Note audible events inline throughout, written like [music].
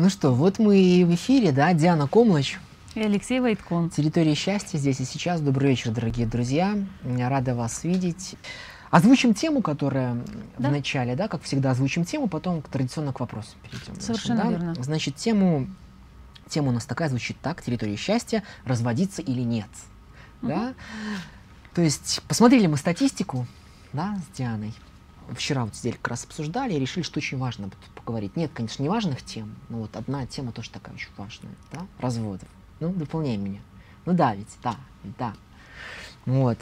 Ну что, вот мы в эфире, да, Диана Комлыч. И Алексей Войткон. Территория счастья здесь и сейчас. Добрый вечер, дорогие друзья. Рада вас видеть. Озвучим тему, которая да. в начале, да, как всегда, озвучим тему, потом традиционно к вопросу перейдем. Совершенно нашим, да? верно. Значит, тему, тема у нас такая звучит так, территория счастья, разводиться или нет. Угу. Да? То есть, посмотрели мы статистику, да, с Дианой. Вчера вот сидели как раз обсуждали и решили, что очень важно поговорить. Нет, конечно, не важных тем, но вот одна тема тоже такая очень важная, да, разводов. Ну, дополняй меня. Ну да, ведь, да, да. Вот.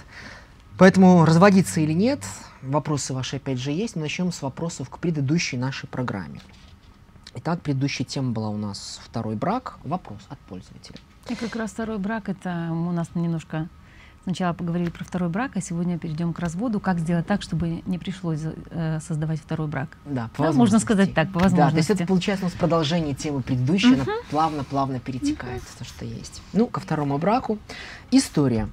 Поэтому разводиться или нет, вопросы ваши опять же есть. Но начнем с вопросов к предыдущей нашей программе. Итак, предыдущая тема была у нас второй брак. Вопрос от пользователя. И как раз второй брак, это у нас немножко Сначала поговорили про второй брак, а сегодня перейдем к разводу. Как сделать так, чтобы не пришлось э, создавать второй брак? Да, по да, Можно сказать так, по возможности. Да, то есть это получается у нас продолжение темы предыдущей, uh-huh. она плавно-плавно перетекает uh-huh. то, что есть. Ну, ко второму браку. История.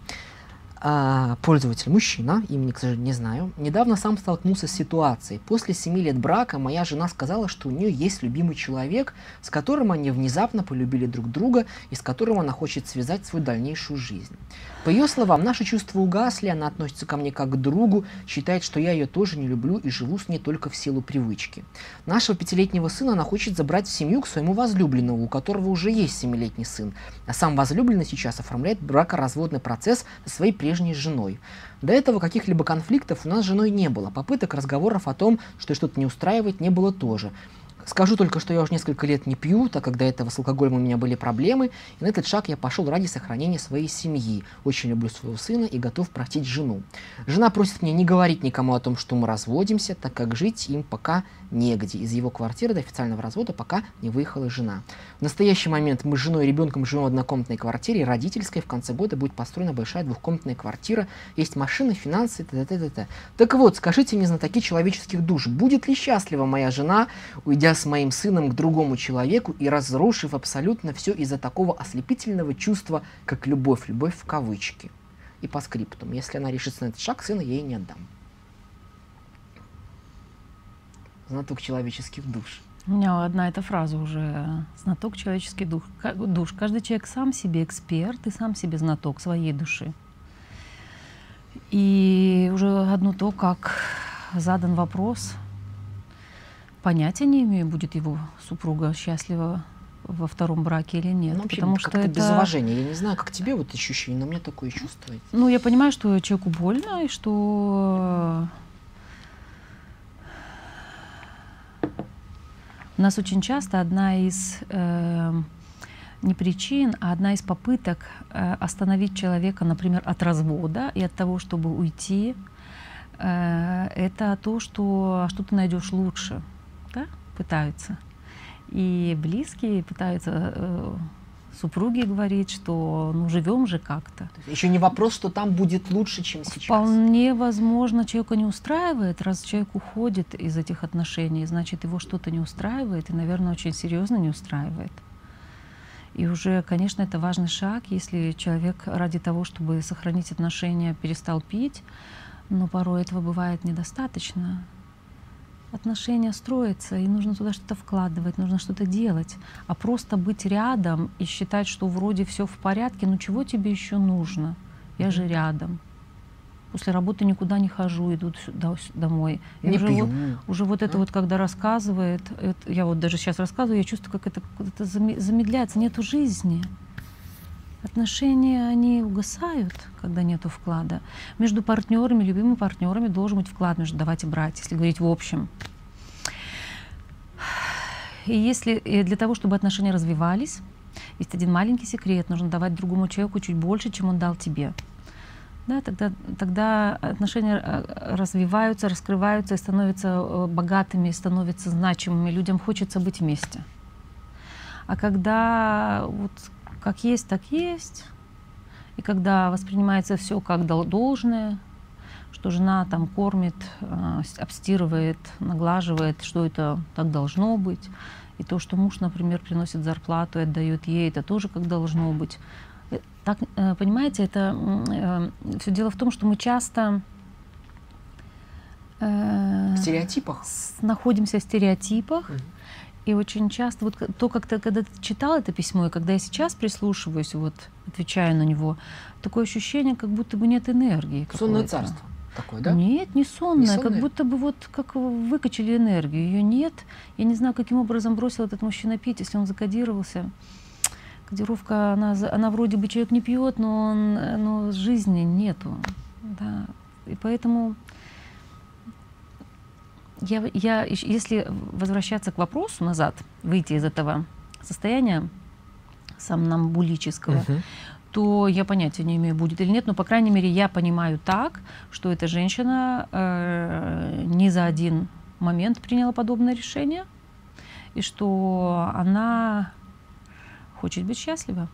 А, пользователь, мужчина, имени, к сожалению, не знаю, недавно сам столкнулся с ситуацией. После семи лет брака моя жена сказала, что у нее есть любимый человек, с которым они внезапно полюбили друг друга и с которым она хочет связать свою дальнейшую жизнь. По ее словам, наши чувства угасли, она относится ко мне как к другу, считает, что я ее тоже не люблю и живу с ней только в силу привычки. Нашего пятилетнего сына она хочет забрать в семью к своему возлюбленному, у которого уже есть семилетний сын, а сам возлюбленный сейчас оформляет бракоразводный процесс со своей прежней прежней женой. До этого каких-либо конфликтов у нас с женой не было, попыток разговоров о том, что что-то не устраивает, не было тоже. Скажу только, что я уже несколько лет не пью, так как до этого с алкоголем у меня были проблемы, и на этот шаг я пошел ради сохранения своей семьи. Очень люблю своего сына и готов простить жену. Жена просит меня не говорить никому о том, что мы разводимся, так как жить им пока негде. Из его квартиры до официального развода пока не выехала жена. В настоящий момент мы с женой и ребенком живем в однокомнатной квартире, родительской. В конце года будет построена большая двухкомнатная квартира. Есть машины, финансы, т.т. Так вот, скажите мне, знатоки человеческих душ, будет ли счастлива моя жена, уйдя с моим сыном к другому человеку и разрушив абсолютно все из-за такого ослепительного чувства, как любовь, любовь в кавычки. И по скриптам, если она решится на этот шаг, сына ей не отдам. Знаток человеческих душ. У меня одна эта фраза уже знаток человеческих душ. душ. Каждый человек сам себе эксперт и сам себе знаток своей души. И уже одно то, как задан вопрос, понятия не имею, будет его супруга счастлива во втором браке или нет. Ну, вообще, потому что это без уважения. Я не знаю, как тебе вот ощущение, но у меня такое чувство. Ну, я понимаю, что человеку больно, и что у нас очень часто одна из э, не причин, а одна из попыток э, остановить человека, например, от развода и от того, чтобы уйти, э, это то, что а что ты найдешь лучше да, пытаются. И близкие пытаются э, супруги говорить, что ну живем же как-то. Еще не вопрос, что там будет лучше, чем сейчас. Вполне возможно, человека не устраивает. Раз человек уходит из этих отношений, значит, его что-то не устраивает, и, наверное, очень серьезно не устраивает. И уже, конечно, это важный шаг, если человек ради того, чтобы сохранить отношения, перестал пить, но порой этого бывает недостаточно отношения строятся, и нужно туда что-то вкладывать, нужно что-то делать. А просто быть рядом и считать, что вроде все в порядке, ну чего тебе еще нужно? Я же рядом. После работы никуда не хожу, иду сюда, домой. И не уже, пью. Вот, уже вот это вот, когда рассказывает, это, я вот даже сейчас рассказываю, я чувствую, как это, это замедляется, нету жизни. Отношения, они угасают, когда нету вклада. Между партнерами, любимыми партнерами должен быть вклад между давать и брать, если говорить в общем. И если и для того, чтобы отношения развивались, есть один маленький секрет, нужно давать другому человеку чуть больше, чем он дал тебе. Да, тогда, тогда отношения э, развиваются, раскрываются и становятся э, богатыми, становятся значимыми. Людям хочется быть вместе. А когда вот как есть, так есть. И когда воспринимается все как должное, что жена там кормит, э, обстирывает, наглаживает, что это так должно быть. И то, что муж, например, приносит зарплату и отдает ей, это тоже как должно быть. Э, так, э, понимаете, это все дело в том, что мы часто в стереотипах находимся в стереотипах. Угу И очень часто, вот то, как ты, когда ты читал это письмо, и когда я сейчас прислушиваюсь, вот, отвечаю на него, такое ощущение, как будто бы нет энергии. Сонное царство такое, да? Нет, не сонная, сонная? как будто бы вот как выкачали энергию. Ее нет. Я не знаю, каким образом бросил этот мужчина пить, если он закодировался. Кодировка, она, она вроде бы человек не пьет, но, он, но жизни нету. Да. И поэтому я, я, если возвращаться к вопросу назад, выйти из этого состояния сомнамбулического, Мгм. то я понятия не имею, будет или нет, но, по крайней мере, я понимаю так, что эта женщина э, не за один момент приняла подобное решение, и что она хочет быть счастлива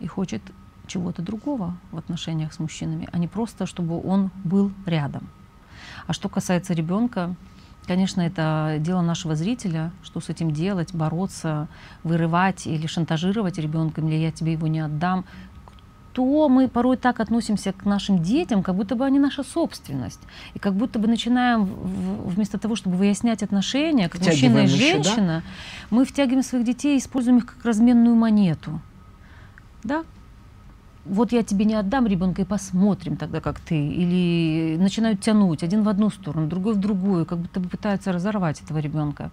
и хочет чего-то другого в отношениях с мужчинами, а не просто, чтобы он был рядом. А что касается ребенка, конечно, это дело нашего зрителя, что с этим делать, бороться, вырывать или шантажировать ребенком, или я тебе его не отдам, то мы порой так относимся к нашим детям, как будто бы они наша собственность. И как будто бы начинаем, вместо того, чтобы выяснять отношения, как мужчина и еще, да? мы втягиваем своих детей и используем их как разменную монету. Да? Вот я тебе не отдам ребенка и посмотрим тогда, как ты. Или начинают тянуть один в одну сторону, другой в другую, как будто бы пытаются разорвать этого ребенка.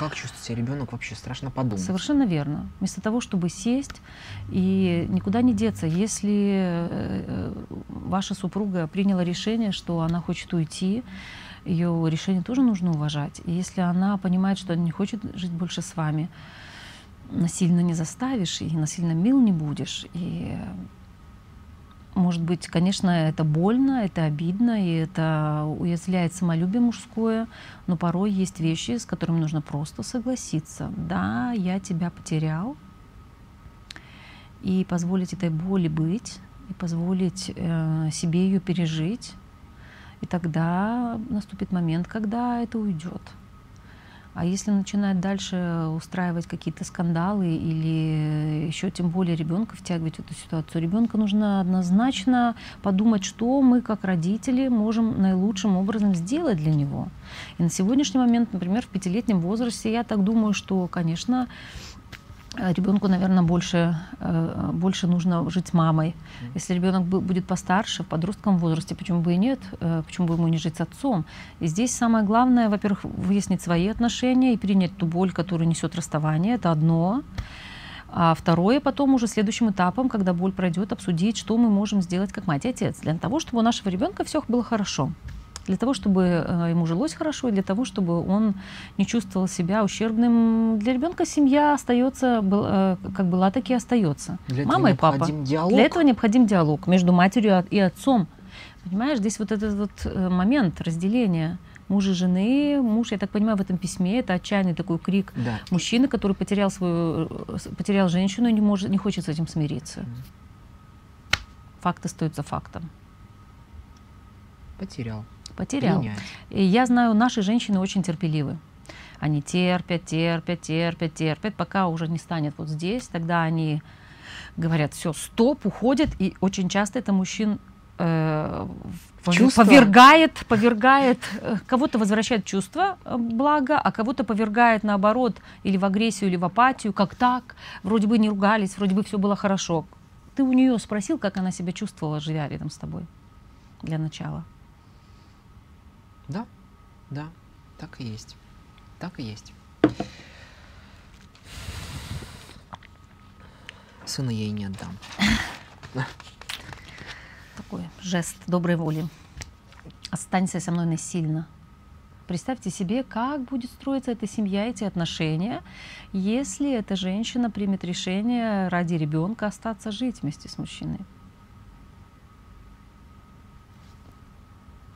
Как чувствует себя ребенок вообще? Страшно подумать. Совершенно верно. Вместо того, чтобы сесть и никуда не деться, если э, ваша супруга приняла решение, что она хочет уйти, ее решение тоже нужно уважать. И если она понимает, что она не хочет жить больше с вами, насильно не заставишь и насильно мил не будешь. И может быть, конечно, это больно, это обидно, и это уязвляет самолюбие мужское, но порой есть вещи, с которыми нужно просто согласиться. Да, я тебя потерял, и позволить этой боли быть, и позволить э, себе ее пережить, и тогда наступит момент, когда это уйдет. А если начинать дальше устраивать какие-то скандалы или еще тем более ребенка втягивать в эту ситуацию, ребенка нужно однозначно подумать, что мы как родители можем наилучшим образом сделать для него. И на сегодняшний момент, например, в пятилетнем возрасте, я так думаю, что, конечно, ребенку, наверное, больше, э, больше нужно жить с мамой. Если ребенок бу- будет постарше, в подростковом возрасте, почему бы и нет, э, почему бы ему не жить с отцом. И здесь самое главное, во-первых, выяснить свои отношения и принять ту боль, которую несет расставание. Это одно. А второе, потом уже следующим этапом, когда боль пройдет, обсудить, что мы можем сделать как мать и отец, для того, чтобы у нашего ребенка все было хорошо. Для того, чтобы э, ему жилось хорошо, и для того, чтобы он не чувствовал себя ущербным. Для ребенка семья остается, э, как была, так и остается. Для Мама и папа. диалог. Для этого необходим диалог между матерью и отцом. Понимаешь, здесь вот этот вот э, момент разделения мужа и жены. Муж, я так понимаю, в этом письме это отчаянный такой крик Да. мужчины, который потерял свою, потерял женщину и не может, не хочет с этим смириться. Факт остается фактом. Потерял. Потерял. Принять. И я знаю, наши женщины очень терпеливы. Они терпят, терпят, терпят, терпят, пока уже не станет вот здесь. Тогда они говорят, все, стоп, уходят. И очень часто это мужчин э, повергает, повергает, э, кого-то возвращает чувство э, блага, а кого-то повергает наоборот или в агрессию, или в апатию, как так, вроде бы не ругались, вроде бы все было хорошо. Ты у нее спросил, как она себя чувствовала, живя рядом с тобой, для начала. Да, да, так и есть. Так и есть. Сына ей не отдам. [laughs] такой жест доброй воли. Останься со мной насильно. Представьте себе, как будет строиться эта семья, эти отношения, если эта женщина примет решение ради ребенка остаться жить вместе с мужчиной.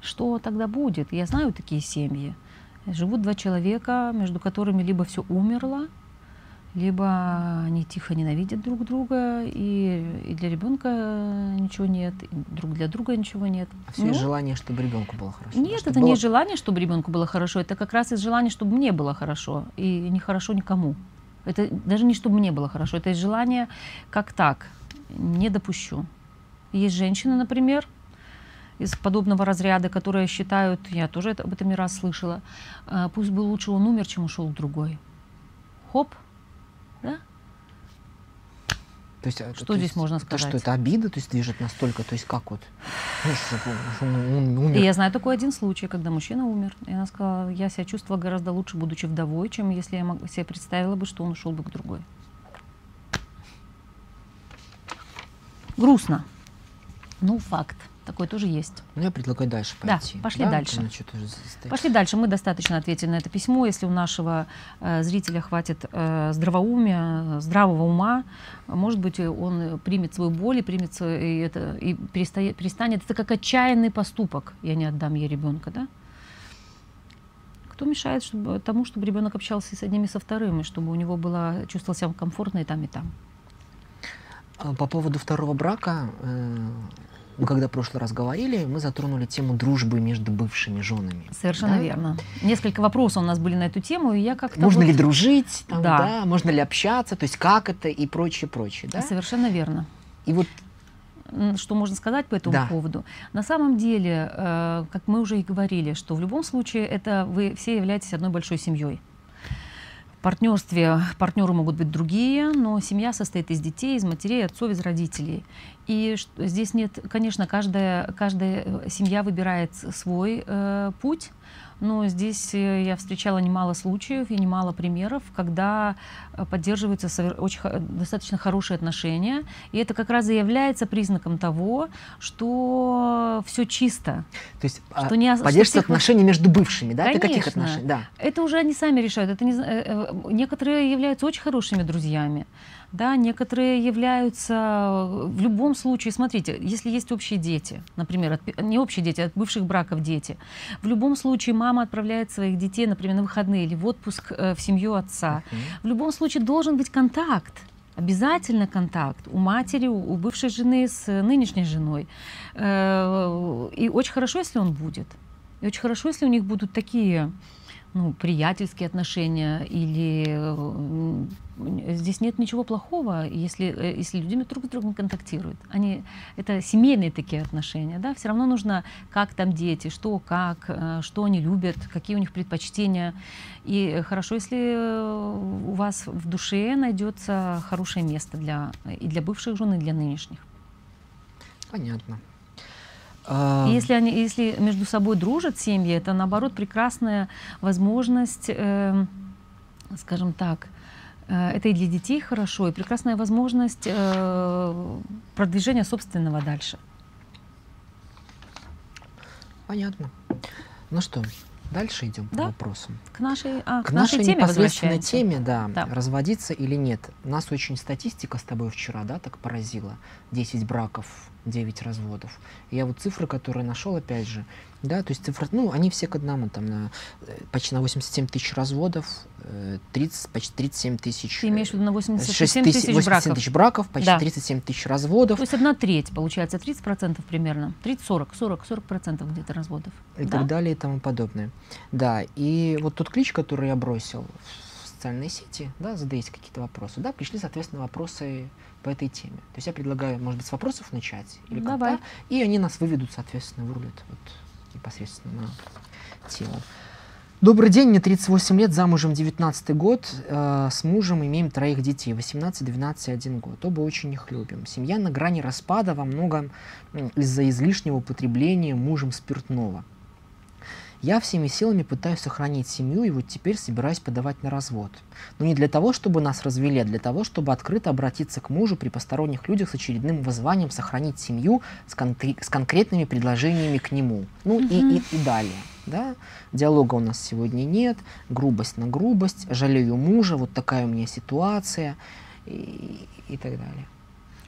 Что тогда будет? Я знаю такие семьи. Живут два человека, между которыми либо все умерло, либо они тихо ненавидят друг друга, и, и для ребенка ничего нет, и друг для друга ничего нет. А все Ну, желание, чтобы ребенку было хорошо. нет, чтобы это было- не желание, чтобы ребенку было хорошо, это как раз из желания, чтобы мне было хорошо, и не хорошо никому. Это даже не чтобы мне было хорошо, это из желания как так, не допущу. Есть женщина, например, из подобного разряда, которые считают, я тоже это, об этом не раз слышала, э, пусть бы лучше он умер, чем ушел другой. Хоп, да? То есть, а, Что то здесь есть можно это что, сказать? это обида, то есть движет настолько, то есть как вот? Ну, что, что он, умер. И я знаю такой один случай, когда мужчина умер. И она сказала, я себя чувствовала гораздо лучше, будучи вдовой, чем если я себе представила бы, что он ушел бы к другой. Грустно. Ну, факт. Такой тоже есть. Ну, я предлагаю дальше Да, пойти. пошли дальше. Ну, что-то уже застоялось. Пошли дальше. Мы достаточно ответили на это письмо. Если у нашего э, зрителя хватит э, здравоумия, здравого ума, может быть, он примет свою боль и примет свою- и это и перестае- перестанет. Это как отчаянный поступок. Я не отдам ей ребенка, да? Кто мешает чтобы, тому, чтобы ребенок общался и с одним и со вторым, и чтобы у него было чувствовал себя комфортно и там, и там? А По поводу второго брака, э, мы когда в прошлый раз говорили, мы затронули тему дружбы между бывшими женами. Совершенно Да? верно. Несколько вопросов у нас были на эту тему, и я как-то Можно вот- ли дружить, там, Да. да. можно ли общаться, то есть как это и прочее, прочее, да? Совершенно верно. И вот что можно сказать по этому Да. поводу? На самом деле, э, как мы уже и говорили, что в любом случае это вы все являетесь одной большой семьей. Партнерстве партнеры могут быть другие, но семья состоит из детей, из матерей, отцов, из родителей. И здесь нет, конечно, каждая, каждая э, семья выбирает свой э, путь, но здесь э, я встречала немало случаев и немало примеров, когда поддерживаются очень достаточно хорошие отношения, и это как раз и является признаком того, что все чисто. то есть а, Что не что поддерживаются вот- отношения между бывшими, да? Ты каких Конечно. отношений? Да. Это уже они сами решают. Это не, э, э, некоторые являются очень хорошими друзьями. Да, некоторые являются э, в любом случае, смотрите, если есть общие дети, например, от не общие дети, а от бывших браков дети, в любом случае мама отправляет своих детей, например, на выходные или в отпуск э, в семью отца. Мгм. В любом случае должен быть контакт. Обязательно контакт у матери, у бывшей жены с нынешней женой. Э, И очень хорошо, если он будет. И очень хорошо, если у них будут такие ну, приятельские отношения или э, здесь нет ничего плохого, если, э, если люди друг с другом контактируют. Они, это семейные такие отношения, да, все равно нужно, как там дети, что, как, э, что они любят, какие у них предпочтения. И хорошо, если э, у вас в душе найдется хорошее место для, и для бывших жен, и для нынешних. Понятно. А, если они, если между собой дружат семьи, это наоборот прекрасная возможность, э, скажем так, это и для детей хорошо, и прекрасная возможность э, продвижения собственного дальше. Понятно. Ну что, дальше идем по Да. вопросам. К нашей, а, к К нашей, нашей теме непосредственной возвращаемся. теме, да, Да. разводиться или нет. Нас очень статистика с тобой вчера, да, так поразила. 10 браков, 9 разводов. Я вот цифры, которые нашел, опять же, да, то есть цифры, ну, они все к одному, там, на, э, почти на 87 тысяч разводов, э, 30, почти 37 тысяч... Ты имеешь в виду на э, 87 6 тысяч, тысяч, 87 браков? тысяч браков, почти Да. 37 тысяч разводов То есть одна треть, получается, 30% примерно. 30-40, 40-40% где-то разводов. и да? так далее и тому подобное. Да, и вот тот клич, который я бросил социальные сети, да, задайте какие-то вопросы, да, пришли, соответственно, вопросы по этой теме. То есть я предлагаю, может быть, с вопросов начать, или как, Давай. да, и они нас выведут, соответственно, вырулят вот непосредственно на тему. Добрый день, мне 38 лет, замужем 19 год, э, с мужем имеем троих детей, 18, 12 и 1 год. Оба очень их любим. Семья на грани распада во многом из-за излишнего употребления мужем спиртного. Я всеми силами пытаюсь сохранить семью и вот теперь собираюсь подавать на развод. Но не для того, чтобы нас развели, а для того, чтобы открыто обратиться к мужу при посторонних людях с очередным воззванием сохранить семью с, конкре- с конкретными предложениями к нему. Ну и, и, и далее. Да? Диалога у нас сегодня нет, грубость на грубость, жалею мужа, вот такая у меня ситуация и, и так далее.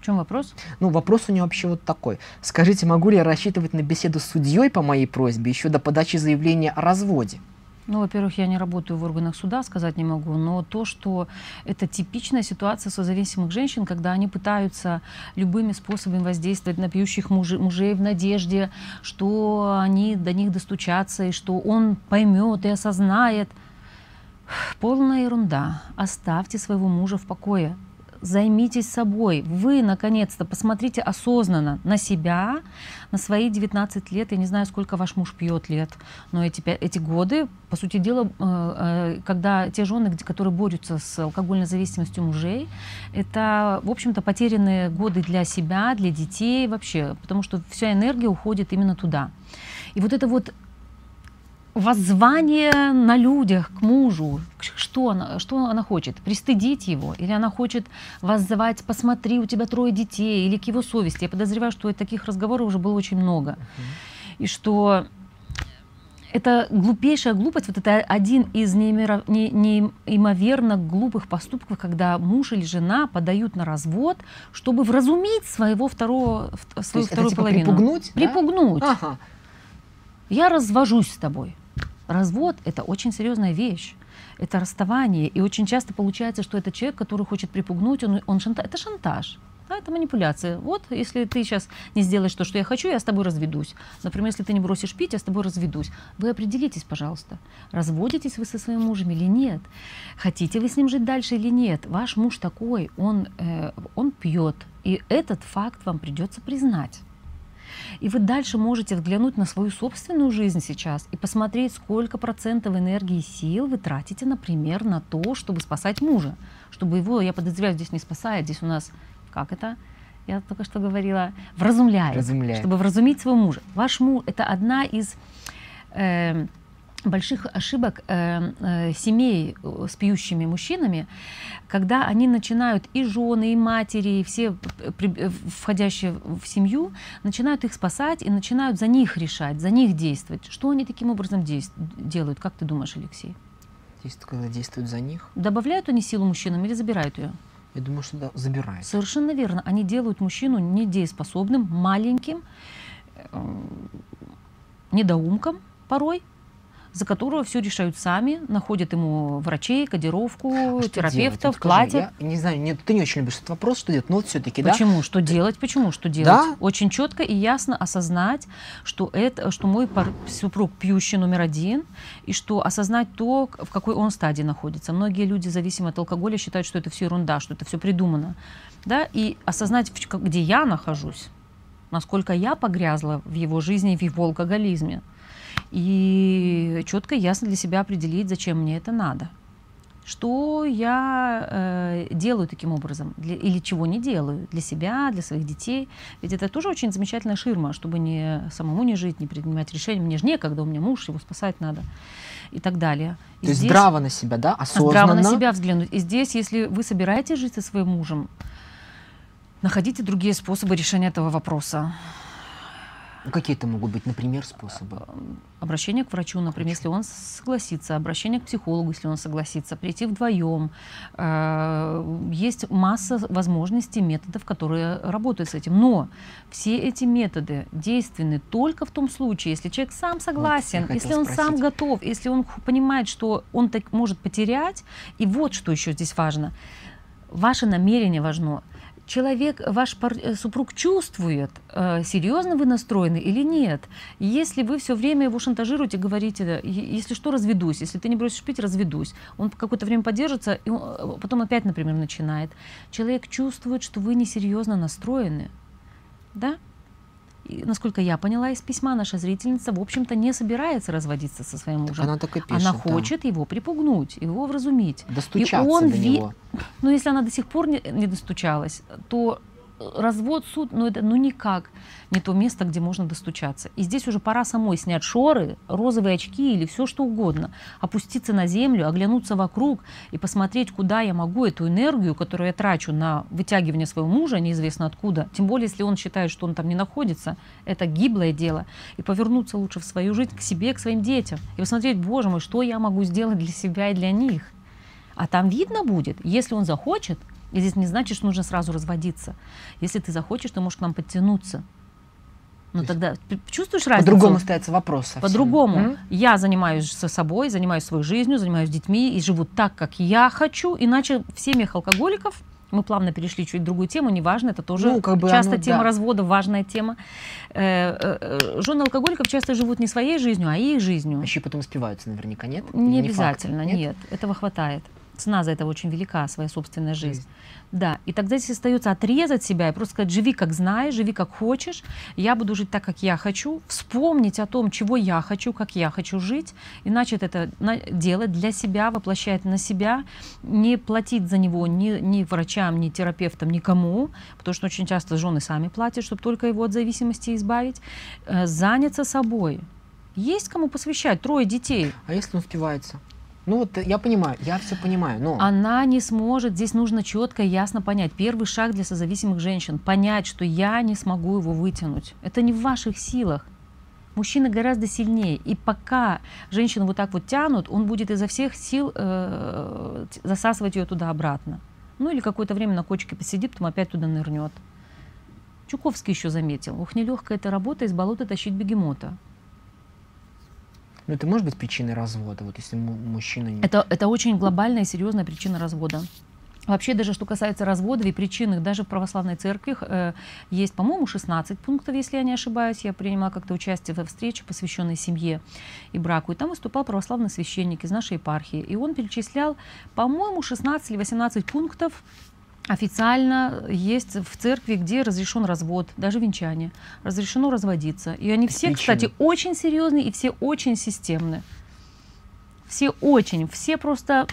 Чем вопрос? Ну, вопрос у нее вообще вот такой. Скажите, могу ли я рассчитывать на беседу с судьей по моей просьбе еще до подачи заявления о разводе? Ну, во-первых, я не работаю в органах суда, сказать не могу, но то, что это типичная ситуация созависимых женщин, когда они пытаются любыми способами воздействовать на пьющих мужи- мужей в надежде, что они до них достучатся, и что он поймет и осознает. Полная ерунда. Оставьте своего мужа в покое. Займитесь собой. Вы, наконец-то, посмотрите осознанно на себя, на свои 19 лет. Я не знаю, сколько ваш муж пьет лет, но эти, эти годы, по сути дела, э, э, когда те жены, которые борются с алкогольной зависимостью мужей, это, в общем-то, потерянные годы для себя, для детей вообще, потому что вся энергия уходит именно туда. И вот это вот воззвание на людях к мужу. Что она, что она хочет? Пристыдить его? Или она хочет воззвать, посмотри, у тебя трое детей, или к его совести? Я подозреваю, что таких разговоров уже было очень много. Uh-huh. И что это глупейшая глупость, вот это один из неимоверно глупых поступков, когда муж или жена подают на развод, чтобы вразумить своего второго, свою вторую это, типа, половину. Припугнуть? Припугнуть. Да? Ага. Я развожусь с тобой. Развод — это очень серьезная вещь. Это расставание. И очень часто получается, что это человек, который хочет припугнуть, он, он шанта... это шантаж. Да, это манипуляция. Вот, если ты сейчас не сделаешь то, что я хочу, я с тобой разведусь. Например, если ты не бросишь пить, я с тобой разведусь. Вы определитесь, пожалуйста, разводитесь вы со своим мужем или нет. Хотите вы с ним жить дальше или нет. Ваш муж такой, он, э, он пьет. И этот факт вам придется признать. И вы дальше можете взглянуть на свою собственную жизнь сейчас и посмотреть, сколько процентов энергии и сил вы тратите, например, на то, чтобы спасать мужа. Чтобы его, я подозреваю, здесь не спасает, здесь у нас, как это, я только что говорила, вразумляет. Вразумляет. Чтобы вразумить своего мужа. Ваш муж — это одна из... Э, больших ошибок э, э, семей э, с пьющими мужчинами, когда они начинают и жены, и матери, и все при, э, входящие в семью, начинают их спасать и начинают за них решать, за них действовать. Что они таким образом делают? Как ты думаешь, Алексей? Действуют, когда действуют за них. Добавляют они силу мужчинам или забирают ее? Я думаю, что да, забирают. Совершенно верно. Они делают мужчину недееспособным, маленьким, э, недоумком порой, за которого все решают сами, находят ему врачей, кодировку, а терапевтов, платят. Я не знаю, нет, ты не очень любишь этот вопрос, что делать, но вот все-таки, да? Почему? Что делать? Почему? Что делать? Да? Очень четко и ясно осознать, что это, что мой пар, супруг пьющий номер один, и что осознать то, в какой он стадии находится. Многие люди, зависимые от алкоголя, считают, что это все ерунда, что это все придумано. Да? И осознать, где я нахожусь, насколько я погрязла в его жизни, в его алкоголизме и четко и ясно для себя определить, зачем мне это надо. Что я э, делаю таким образом, для, или чего не делаю для себя, для своих детей. Ведь это тоже очень замечательная ширма, чтобы не самому не жить, не принимать решения. Мне же некогда, у меня муж, его спасать надо и так далее. И То здесь, есть здраво на себя, да, осознанно? Здраво на себя взглянуть. И здесь, если вы собираетесь жить со своим мужем, находите другие способы решения этого вопроса. Ну, какие это могут быть, например, способы? Обращение к врачу, например, если он согласится, обращение к психологу, если он согласится, прийти вдвоем. Э, есть масса возможностей, методов, которые работают с этим. Но все эти методы действенны только в том случае, если человек сам согласен, вот, если он спросить. сам готов, если он понимает, что он так может потерять. И вот что еще здесь важно. Ваше намерение важно человек, ваш пар, э, супруг чувствует, э, серьезно вы настроены или нет. Если вы все время его шантажируете, говорите, если что, разведусь, если ты не бросишь пить, разведусь. Он какое-то время поддержится, и он, э, потом опять, например, начинает. Человек чувствует, что вы несерьезно настроены. Да? И, насколько я поняла из письма, наша зрительница, в общем-то, не собирается разводиться со своим мужем. Так она так и пишет, Она хочет да. его припугнуть, его вразумить. Достучаться и он до него. Ну, если она до сих пор не, не достучалась, то развод, суд, ну это ну никак не то место, где можно достучаться. И здесь уже пора самой снять шоры, розовые очки или все что угодно, опуститься на землю, оглянуться вокруг и посмотреть, куда я могу эту энергию, которую я трачу на вытягивание своего мужа, неизвестно откуда, тем более, если он считает, что он там не находится, это гиблое дело, и повернуться лучше в свою жизнь к себе, к своим детям, и посмотреть, боже мой, что я могу сделать для себя и для них. А там видно будет, если он захочет, и здесь не значит, что нужно сразу разводиться. Если ты захочешь, ты можешь к нам подтянуться. Ну тогда чувствуешь разницу? По-другому остается вопрос. По-другому. Mm-hmm. Я занимаюсь со собой, занимаюсь своей жизнью, занимаюсь детьми и живу так, как я хочу. Иначе в семьях алкоголиков мы плавно перешли чуть в другую тему, неважно, это тоже ну, как бы часто оно, тема да. развода, важная тема. Э, э, э, жены алкоголиков часто живут не своей жизнью, а их жизнью. А еще потом спиваются наверняка, нет? Не, не обязательно, факт, нет? нет, этого хватает. Цена за это очень велика, своя собственная жизнь. Да, и тогда здесь остается отрезать себя и просто сказать, живи как знаешь, живи как хочешь, я буду жить так, как я хочу, вспомнить о том, чего я хочу, как я хочу жить, и начать это делать для себя, воплощать на себя, не платить за него ни, ни врачам, ни терапевтам, никому, потому что очень часто жены сами платят, чтобы только его от зависимости избавить, э, заняться собой. Есть кому посвящать, трое детей. А если он впивается? Ну вот я понимаю, я все понимаю, но... Она не сможет, здесь нужно четко и ясно понять. Первый шаг для созависимых женщин – понять, что я не смогу его вытянуть. Это не в ваших силах. Мужчина гораздо сильнее. И пока женщину вот так вот тянут, он будет изо всех сил э, засасывать ее туда-обратно. Ну или какое-то время на кочке посидит, потом опять туда нырнет. Чуковский еще заметил. Ух, нелегкая эта работа из болота тащить бегемота. Но это может быть причиной развода, вот если мужчина... Не... Это, это очень глобальная и серьезная причина развода. Вообще, даже что касается разводов и причин их, даже в православной церкви э, есть, по-моему, 16 пунктов, если я не ошибаюсь. Я принимала как-то участие во встрече, посвященной семье и браку. И там выступал православный священник из нашей епархии. И он перечислял, по-моему, 16 или 18 пунктов официально есть в церкви, где разрешен развод, даже венчание, разрешено разводиться. И они все, Причины. кстати, очень серьезные и все очень системные. Все очень, все просто...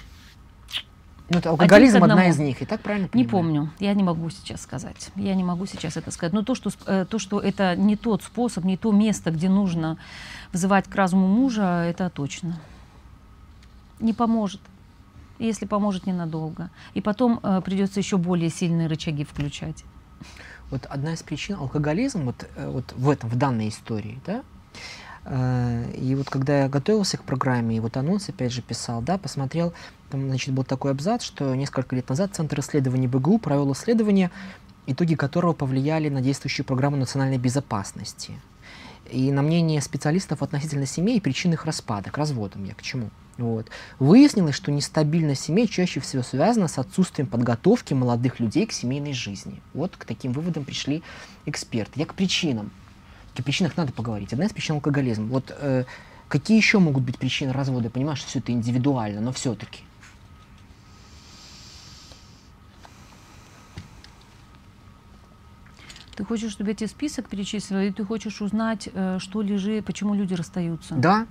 Ну, это алкоголизм одна из них, и так правильно понимаю? Не помню, я не могу сейчас сказать. Я не могу сейчас это сказать. Но то, что, э, то, что это не тот способ, не то место, где нужно вызывать к разуму мужа, это точно. Не поможет если поможет ненадолго. И потом э, придется еще более сильные рычаги включать. Вот одна из причин алкоголизм вот, э, вот в этом, в данной истории, да, э, и вот когда я готовился к программе, и вот анонс опять же писал, да, посмотрел, там, значит, был такой абзац, что несколько лет назад Центр исследований БГУ провел исследование, итоги которого повлияли на действующую программу национальной безопасности. И на мнение специалистов относительно семей и причин их распада, к разводам я к чему. Вот. Выяснилось, что нестабильность семей чаще всего связана с отсутствием подготовки молодых людей к семейной жизни. Вот к таким выводам пришли эксперты. Я к причинам. О причинах надо поговорить. Одна из причин алкоголизм. Вот э, какие еще могут быть причины развода? Я понимаю, что все это индивидуально, но все-таки. Ты хочешь, чтобы я тебе список перечислила, или ты хочешь узнать, э, что лежит, почему люди расстаются? Да.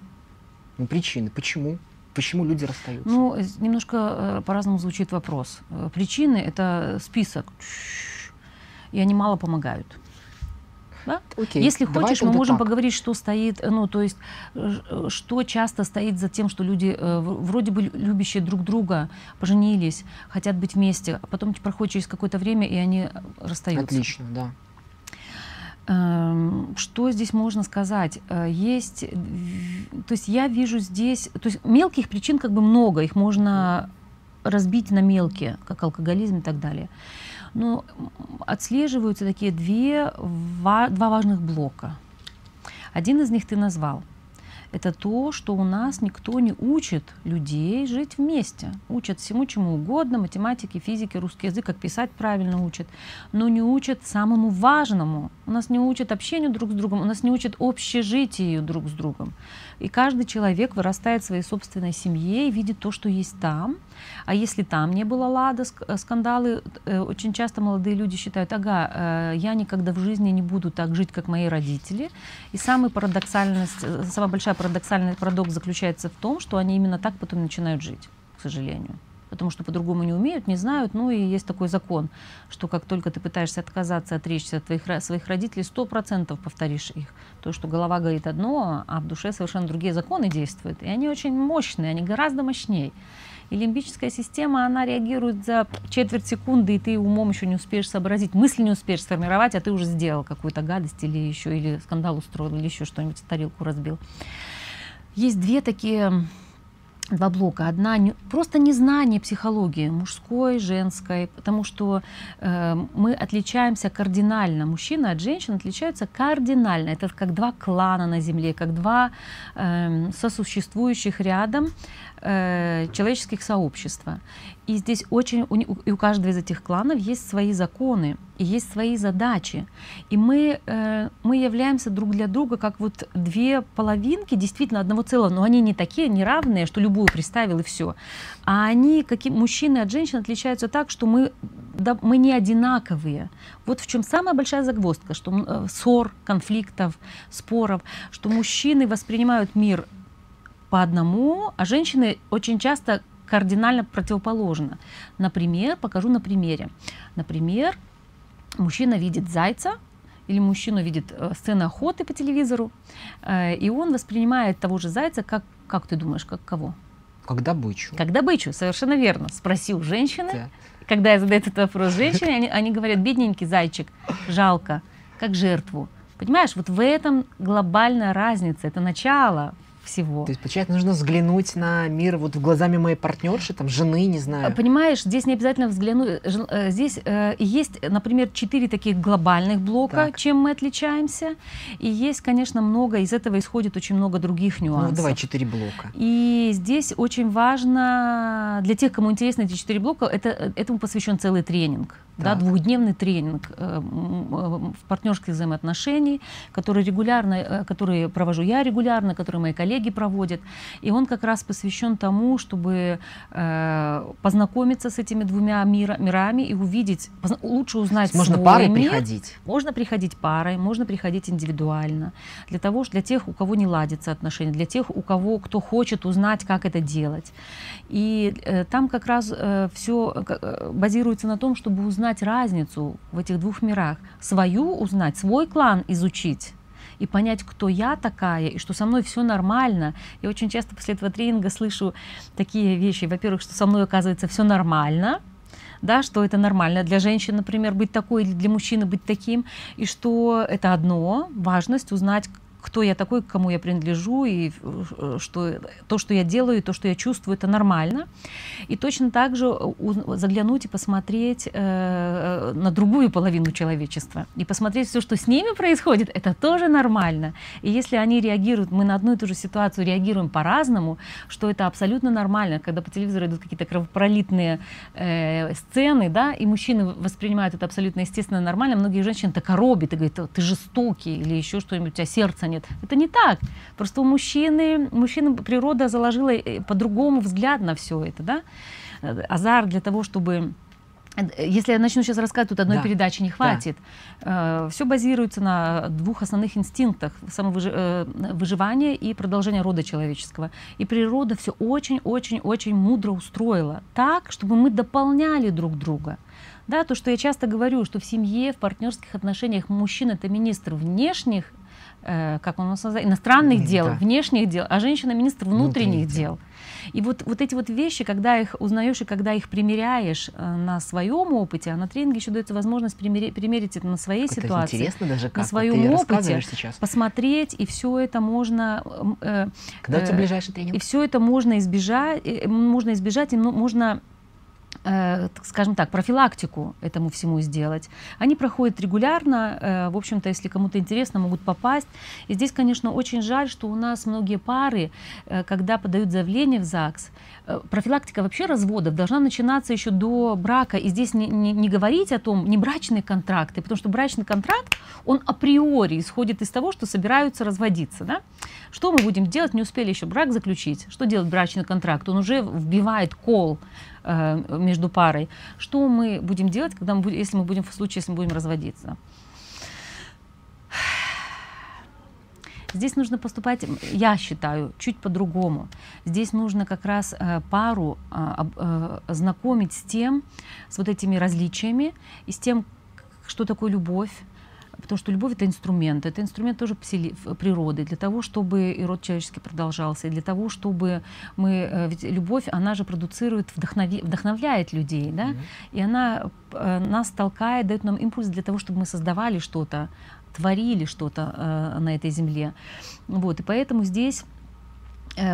Ну, причины. Почему? Почему люди расстаются? Ну, немножко э, по-разному звучит вопрос. Э, причины — это список, и они мало помогают. Да? Окей, Если хочешь, мы можем так. поговорить, что стоит, э, ну, то есть, что часто стоит за тем, что люди вроде бы любящие друг друга поженились, хотят быть вместе, а потом проходит через какое-то время, и они расстаются. Отлично, да. Эм, что здесь можно сказать? Э, есть, то есть я вижу здесь, то есть мелких причин как бы много, их можно разбить на мелкие, как алкоголизм и так далее. Но отслеживаются такие две, два важных блока. Один из них ты назвал – это то, что у нас никто не учит людей жить вместе. Учат всему чему угодно, математике, физике, русский язык, как писать правильно учат, но не учат самому важному. У нас не учат общению друг с другом, у нас не учат общежитию друг с другом. И каждый человек вырастает в своей собственной семье и видит то, что есть там. А если там не было лада, э, скандалы, э, очень часто молодые люди считают, ага, э, я никогда в жизни не буду так жить, как мои родители. И самый парадоксальность, самая большая парадоксальный парадокс заключается в том, что они именно так потом начинают жить, к сожалению потому что по-другому не умеют, не знают. Ну и есть такой закон, что как только ты пытаешься отказаться, отречься от твоих, своих родителей, сто процентов повторишь их. То, что голова говорит одно, а в душе совершенно другие законы действуют. И они очень мощные, они гораздо мощнее. И лимбическая система, она реагирует за четверть секунды, и ты умом еще не успеешь сообразить, мысль не успеешь сформировать, а ты уже сделал какую-то гадость или еще, или скандал устроил, или еще что-нибудь, тарелку разбил. Есть две такие два блока. Одна просто незнание психологии мужской, женской, потому что э, мы отличаемся кардинально. Мужчина от женщин отличаются кардинально. Это как два клана на Земле, как два э, сосуществующих рядом э, человеческих сообщества. И здесь очень, у, и у каждого из этих кланов есть свои законы, и есть свои задачи. И мы, э, мы являемся друг для друга как вот две половинки действительно одного целого, но они не такие неравные, что любую приставил и все. А они, какие, мужчины от женщин отличаются так, что мы, да, мы не одинаковые. Вот в чем самая большая загвоздка, что э, ссор, конфликтов, споров, что мужчины воспринимают мир по одному, а женщины очень часто кардинально противоположно. Например, покажу на примере. Например, мужчина видит зайца, или мужчина видит э, сцену охоты по телевизору, э, и он воспринимает того же зайца, как, как ты думаешь, как кого? Как добычу. Как добычу, совершенно верно. Спросил женщины, да. когда я задаю этот вопрос женщине, они, они говорят, бедненький зайчик, жалко, как жертву. Понимаешь, вот в этом глобальная разница, это начало всего. То есть, получается, нужно взглянуть на мир вот глазами моей партнерши, там, жены, не знаю. Понимаешь, здесь не обязательно взглянуть. Э, здесь э, есть, например, четыре таких глобальных блока, так. чем мы отличаемся. И есть, конечно, много, из этого исходит очень много других ну, нюансов. Ну, давай четыре блока. И здесь очень важно, для тех, кому интересны эти четыре блока, это, этому посвящен целый тренинг. Да, двухдневный тренинг э, в партнерских взаимоотношений, который регулярно, э, который провожу я регулярно, который мои коллеги проводят. И он как раз посвящен тому, чтобы э, познакомиться с этими двумя мира, мирами и увидеть, лучше узнать Можно свой парой мир. приходить? Можно приходить парой, можно приходить индивидуально. Для того, для тех, у кого не ладятся отношения, для тех, у кого, кто хочет узнать, как это делать. И э, там как раз э, все э, базируется на том, чтобы узнать разницу в этих двух мирах, свою узнать, свой клан изучить и понять, кто я такая, и что со мной все нормально. Я очень часто после этого тренинга слышу такие вещи. Во-первых, что со мной, оказывается, все нормально, да, что это нормально для женщин, например, быть такой, или для мужчины быть таким, и что это одно, важность узнать, кто я такой, к кому я принадлежу, и э, что то, что я делаю, и то, что я чувствую, это нормально. И точно так же заглянуть и посмотреть э, на другую половину человечества. И посмотреть все, что с ними происходит, это тоже нормально. И если они реагируют, мы на одну и ту же ситуацию реагируем по-разному, что это абсолютно нормально, когда по телевизору идут какие-то кровопролитные э, сцены, да, и мужчины воспринимают это абсолютно естественно нормально, многие женщины так коробят и говорят, ты жестокий или еще что-нибудь, у тебя сердце нет. Это не так. Просто у мужчины, мужчины природа заложила э, по-другому взгляд на все это, да. Э, азарт для того, чтобы э, если я начну сейчас рассказывать, тут одной да. передачи не хватит. Да. Все базируется на двух основных инстинктах самовыживания и продолжения рода человеческого. И природа все очень-очень-очень мудро устроила так, чтобы мы дополняли друг друга. Да, то, что я часто говорю, что в семье, в партнерских отношениях мужчина это министр внешних как он называется, иностранных дел, да. внешних дел, а женщина министр внутренних дел. дел. И вот, вот эти вот вещи, когда их узнаешь и когда их примеряешь э, на своем опыте, а на тренинге еще дается возможность примерить, примерить это на своей это ситуации, интересно даже как на своем опыте, сейчас. посмотреть, и все это можно... Э, когда э, у тебя ближайший тренинг? И все это можно избежать, э, можно избежать, и можно Э, скажем так, профилактику этому всему сделать. Они проходят регулярно, э, в общем-то, если кому-то интересно, могут попасть. И здесь, конечно, очень жаль, что у нас многие пары, э, когда подают заявление в ЗАГС, профилактика вообще разводов должна начинаться еще до брака. И здесь не, не, не говорить о том, не брачные контракты, потому что брачный контракт, он априори исходит из того, что собираются разводиться. Да? Что мы будем делать? Не успели еще брак заключить. Что делать брачный контракт? Он уже вбивает кол между парой. Что мы будем делать, когда мы, если мы будем в случае, если мы будем разводиться? Здесь нужно поступать, я считаю, чуть по-другому. Здесь нужно как раз э, пару э, э, знакомить с тем, с вот этими различиями и с тем, что такое любовь, потому что любовь это инструмент, это инструмент тоже природы, для того, чтобы и род человеческий продолжался, и для того, чтобы мы, э, ведь любовь, она же продуцирует, вдохнови, вдохновляет людей, да, mm-hmm. и она э, нас толкает, дает нам импульс для того, чтобы мы создавали что-то, творили что-то э, на этой земле, вот, и поэтому здесь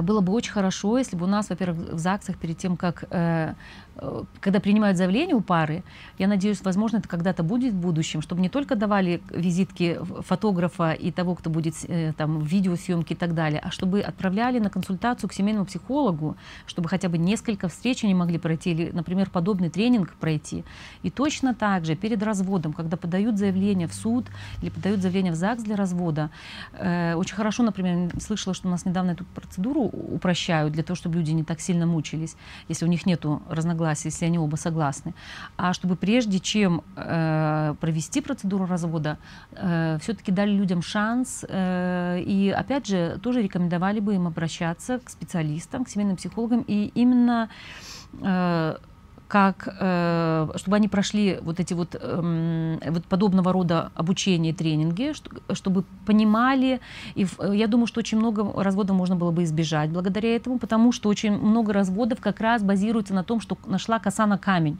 было бы очень хорошо, если бы у нас, во-первых, в ЗАГСах перед тем, как э, Э, когда принимают заявление у пары, я надеюсь, возможно, это когда-то будет в будущем, чтобы не только давали визитки фотографа и того, кто будет э, там видеосъемки и так далее, а чтобы отправляли на консультацию к семейному психологу, чтобы хотя бы несколько встреч они могли пройти или, например, подобный тренинг пройти. И точно так же перед разводом, когда подают заявление в суд или подают заявление в ЗАГС для развода, э, очень хорошо, например, слышала, что у нас недавно эту процедуру упрощают для того, чтобы люди не так сильно мучились, если у них нету разногласий если они оба согласны, а чтобы прежде чем э, провести процедуру развода, э, все-таки дали людям шанс э, и, опять же, тоже рекомендовали бы им обращаться к специалистам, к семейным психологам и именно э, как, э, чтобы они прошли вот эти вот, эм, вот подобного рода обучение, тренинги, чтобы понимали, и я думаю, что очень много разводов можно было бы избежать благодаря этому, потому что очень много разводов как раз базируется на том, что нашла коса на камень,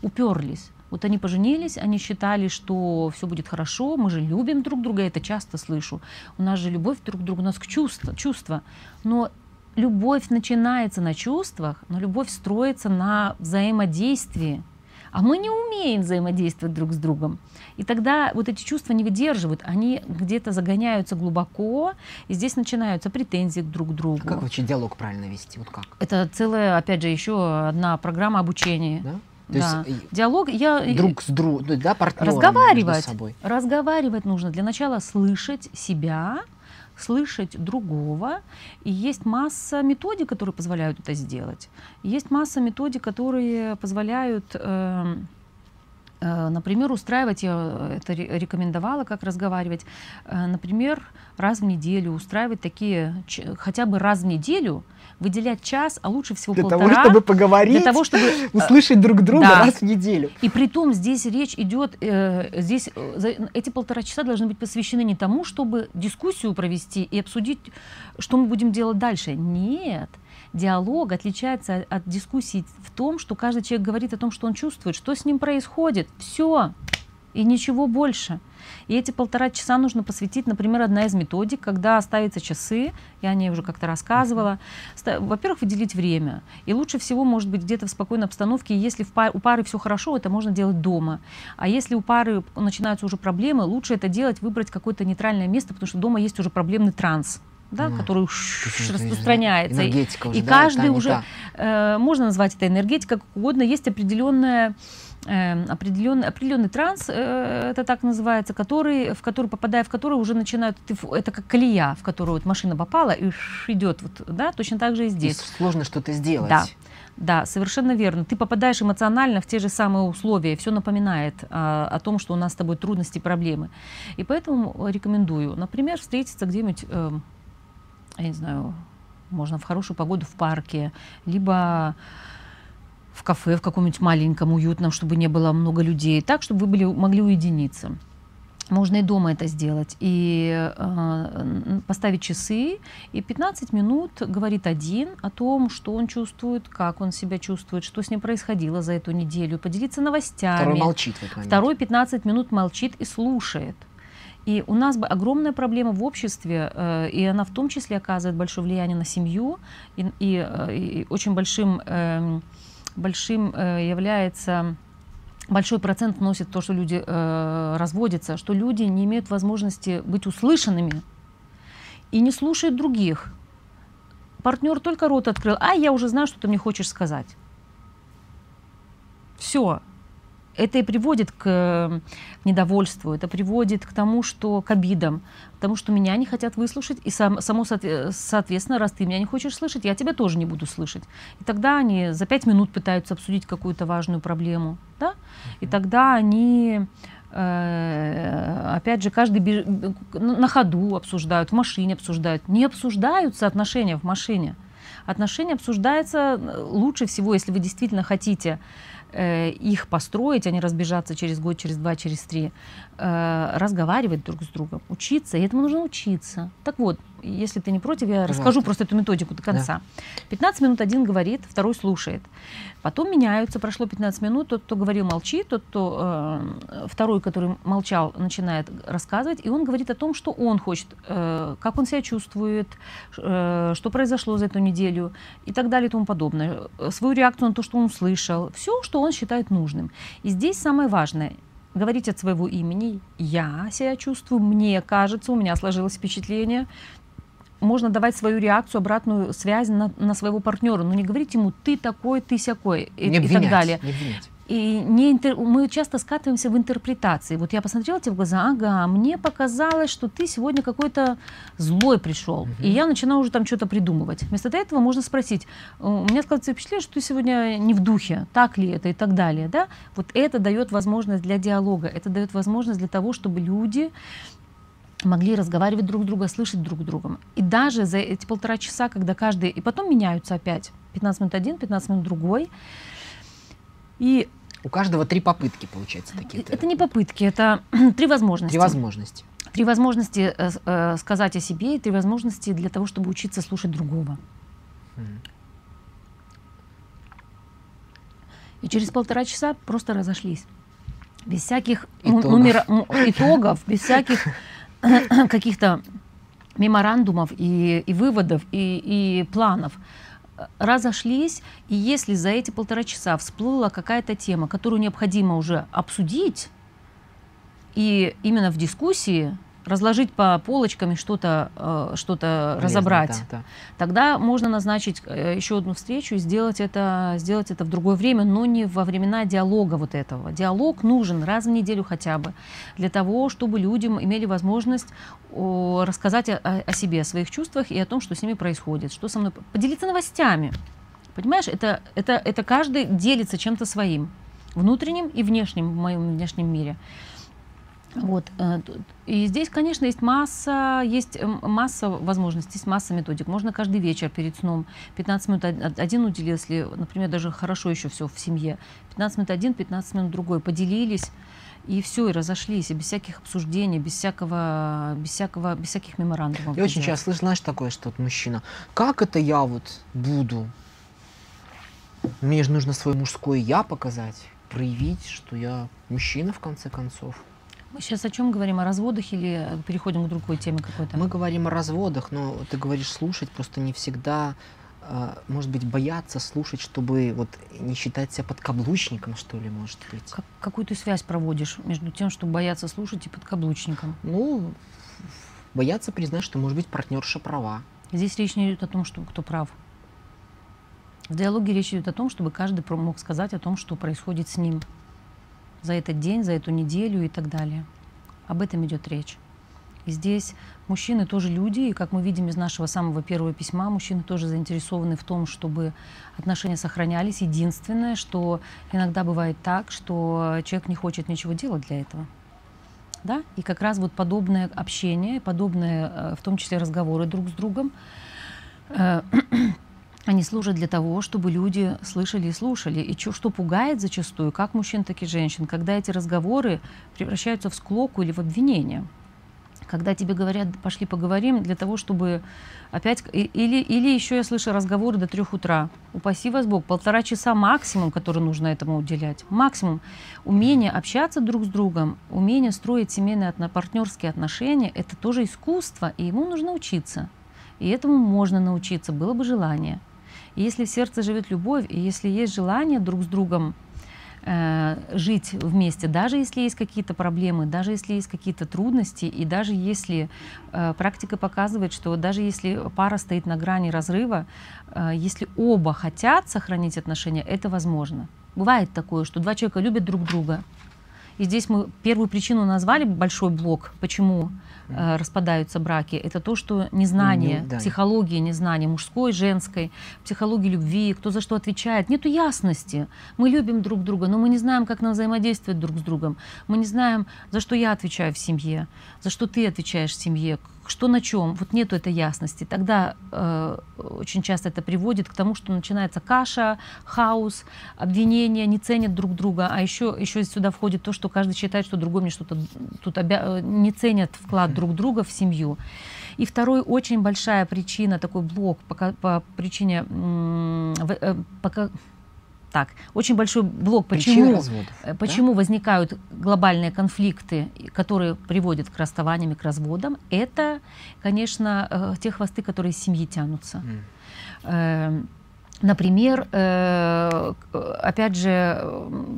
уперлись. Вот они поженились, они считали, что все будет хорошо, мы же любим друг друга, я это часто слышу. У нас же любовь друг к другу, у нас чувства, чувства. Но любовь начинается на чувствах, но любовь строится на взаимодействии. А мы не умеем взаимодействовать друг с другом. И тогда вот эти чувства не выдерживают, они где-то загоняются глубоко, и здесь начинаются претензии друг к другу. А как вообще диалог правильно вести? Вот как? Это целая, опять же, еще одна программа обучения. Да? То да. есть диалог я друг с другом, да, партнером разговаривать, между собой. разговаривать нужно для начала слышать себя, слышать другого. И есть масса методик, которые позволяют это сделать. Есть масса методик, которые позволяют э, э, Например, устраивать, я это рекомендовала, как разговаривать, э, например, раз в неделю устраивать такие, хотя бы раз в неделю, выделять час, а лучше всего для полтора. Того, чтобы поговорить, для того, чтобы [laughs] услышать друг друга да. раз в неделю. И при том здесь речь идет, э, здесь э, эти полтора часа должны быть посвящены не тому, чтобы дискуссию провести и обсудить, что мы будем делать дальше. Нет. Диалог отличается от дискуссии в том, что каждый человек говорит о том, что он чувствует, что с ним происходит. Все. И ничего больше. И эти полтора часа нужно посвятить, например, одна из методик, когда ставятся часы, я о ней уже как-то рассказывала. Во-первых, выделить время. И лучше всего, может быть, где-то в спокойной обстановке, если в пар, у пары все хорошо, это можно делать дома. А если у пары начинаются уже проблемы, лучше это делать, выбрать какое-то нейтральное место, потому что дома есть уже проблемный транс да, mm. который распространяется. Энергетика уже, и да, каждый уже, э, можно назвать это энергетика, как угодно, есть определенная определенный, определенный транс, э, это так называется, который, в который, попадая в который уже начинают, это как колея, в которую вот машина попала и идет, вот, да, точно так же и здесь. И сложно что-то сделать. Да. Да, совершенно верно. Ты попадаешь эмоционально в те же самые условия, все напоминает а, о том, что у нас с тобой трудности, проблемы. И поэтому рекомендую, например, встретиться где-нибудь, э, я не знаю, можно в хорошую погоду в парке, либо в кафе, в каком-нибудь маленьком, уютном, чтобы не было много людей, так, чтобы вы были, могли уединиться. Можно и дома это сделать. И э, поставить часы, и 15 минут говорит один о том, что он чувствует, как он себя чувствует, что с ним происходило за эту неделю, поделиться новостями. Второй молчит в этот момент. Второй 15 минут молчит и слушает. И у нас огромная проблема в обществе, э, и она в том числе оказывает большое влияние на семью, и, и, э, и очень большим... Э, большим э, является большой процент носит то, что люди э, разводятся, что люди не имеют возможности быть услышанными и не слушают других. Партнер только рот открыл, а я уже знаю, что ты мне хочешь сказать. Все, это и приводит к недовольству, это приводит к тому, что к обидам, к тому, что меня не хотят выслушать, и сам, само соответственно, раз ты меня не хочешь слышать, я тебя тоже не буду слышать. И тогда они за пять минут пытаются обсудить какую-то важную проблему, да? И тогда они э, опять же, каждый беж... на ходу обсуждают, в машине обсуждают. Не обсуждаются отношения в машине. Отношения обсуждаются э, лучше всего, если вы действительно хотите их построить, а не разбежаться через год, через два, через три, э, разговаривать друг с другом, учиться, и этому нужно учиться. Так вот, если ты не против, я Пожалуйста. расскажу просто эту методику до конца. 15 минут один говорит, второй слушает. Потом меняются, прошло 15 минут, тот, кто говорил, молчит, тот, кто э, второй, который молчал, начинает рассказывать, и он говорит о том, что он хочет, э, как он себя чувствует, э, что произошло за эту неделю и так далее и тому подобное. Свою реакцию на то, что он услышал, все, что он считает нужным. И здесь самое важное говорить от своего имени. Я себя чувствую, мне кажется, у меня сложилось впечатление. Можно давать свою реакцию, обратную связь на, на своего партнера, но не говорить ему ты такой, ты сякой и, не и обвинять, так далее. не обвинять. И не интер- мы часто скатываемся в интерпретации. Вот я посмотрела тебе в глаза, ага, мне показалось, что ты сегодня какой-то злой пришел. Мгм. И я начинаю уже там что-то придумывать. Вместо этого можно спросить, у меня складывается впечатление, что ты сегодня не в духе, так ли это и так далее. Да? Вот это дает возможность для диалога, это дает возможность для того, чтобы люди могли разговаривать друг друга, слышать друг друга. И даже за эти полтора часа, когда каждый... И потом меняются опять. 15 минут один, 15 минут другой. И У каждого три попытки, получается, такие. это не попытки, это [clears throat] три возможности. Три возможности. Три возможности э, э, сказать о себе и три возможности для того, чтобы учиться слушать другого. Мгм. И через полтора часа просто разошлись. Без всяких Итогов. м- итогов, без всяких [clears throat] каких-то меморандумов и, и выводов, и, и планов. Разошлись, и если за эти полтора часа всплыла какая-то тема, которую необходимо уже обсудить, и именно в дискуссии разложить по полочкам и что-то э, что-то Полезно, разобрать, да, да. тогда можно назначить э, еще одну встречу и сделать это, сделать это в другое время, но не во времена диалога вот этого. Диалог нужен раз в неделю хотя бы для того, чтобы людям имели возможность рассказать о- о себе, о своих чувствах и о том, что с ними происходит, что со мной... Поделиться новостями. Понимаешь, это, это, это каждый делится чем-то своим, внутренним и внешним в моем внешнем мире. Вот. э, И здесь, конечно, есть масса, есть масса возможностей, есть масса методик. Можно каждый вечер перед сном 15 минут од- од- один уделил, если, например, даже хорошо еще все в семье. 15 минут один, 15 минут другой. Поделились, и все, и разошлись, и без всяких обсуждений, без всякого, без всякого, без всяких меморандумов. Я очень часто слышу, знаешь, такое, что вот мужчина, как это я вот буду? Мне же нужно свое мужское я показать, проявить, что я мужчина в конце концов. Мы сейчас о чем говорим? О разводах или э, переходим к другой теме какой-то? Мы говорим о разводах, но ты говоришь слушать, просто не всегда, а, может быть, бояться слушать, чтобы вот не считать себя подкаблучником, что ли, может быть. Как- какую ты связь проводишь между тем, чтобы бояться слушать и подкаблучником? Ну, бояться признать, что, может быть, партнерша права. Здесь речь не идет о том, что кто прав. В диалоге речь идет о том, чтобы каждый мог сказать о том, что происходит с ним за этот день, за эту неделю и так далее. Об этом идет речь. И здесь мужчины тоже люди, и как мы видим из нашего самого первого письма, мужчины тоже заинтересованы в том, чтобы отношения сохранялись. Единственное, что иногда бывает так, что человек не хочет ничего делать для этого. Да? И как раз вот подобное общение, подобные, э, в том числе разговоры друг с другом, э, [clears throat] они служат для того, чтобы люди слышали и слушали. И чё- что пугает зачастую, как мужчин, так и женщин, когда эти разговоры превращаются в склоку или в обвинение. Когда тебе говорят, пошли поговорим, для того, чтобы опять... Или, или еще я слышу разговоры до трех утра. Упаси вас Бог, полтора часа максимум, который нужно этому уделять. Максимум. Умение общаться друг с другом, умение строить семейные, партнерские отношения, это тоже искусство, и ему нужно учиться. И этому можно научиться, было бы желание. И если в сердце живет любовь, и если есть желание друг с другом э, жить вместе, даже если есть какие-то проблемы, даже если есть какие-то трудности, и даже если э, практика показывает, что даже если пара стоит на грани разрыва, э, если оба хотят сохранить отношения, это возможно. Бывает такое, что два человека любят друг друга. И здесь мы первую причину назвали большой блок, почему э, распадаются браки. Это то, что незнание, Ну, да. психологии незнание мужской, женской, психологии любви, кто за что отвечает. Нету ясности. Мы любим друг друга, но мы не знаем, как нам взаимодействовать друг с другом. Мы не знаем, за что я отвечаю в семье, за что ты отвечаешь в семье, что на чем, вот нету этой ясности, тогда э, очень часто это приводит к тому, что начинается каша, хаос, обвинения, не ценят друг друга, а еще, еще сюда входит то, что каждый считает, что другой мне что-то тут обя... не ценят вклад друг друга в семью. И второй очень большая причина, такой блок по, по причине, э, по, так, очень большой блок, почему, разводов, э, почему да? возникают глобальные конфликты, которые приводят к расставаниям и к разводам, это, конечно, э, те хвосты, которые из семьи тянутся. Mm. Например, опять же,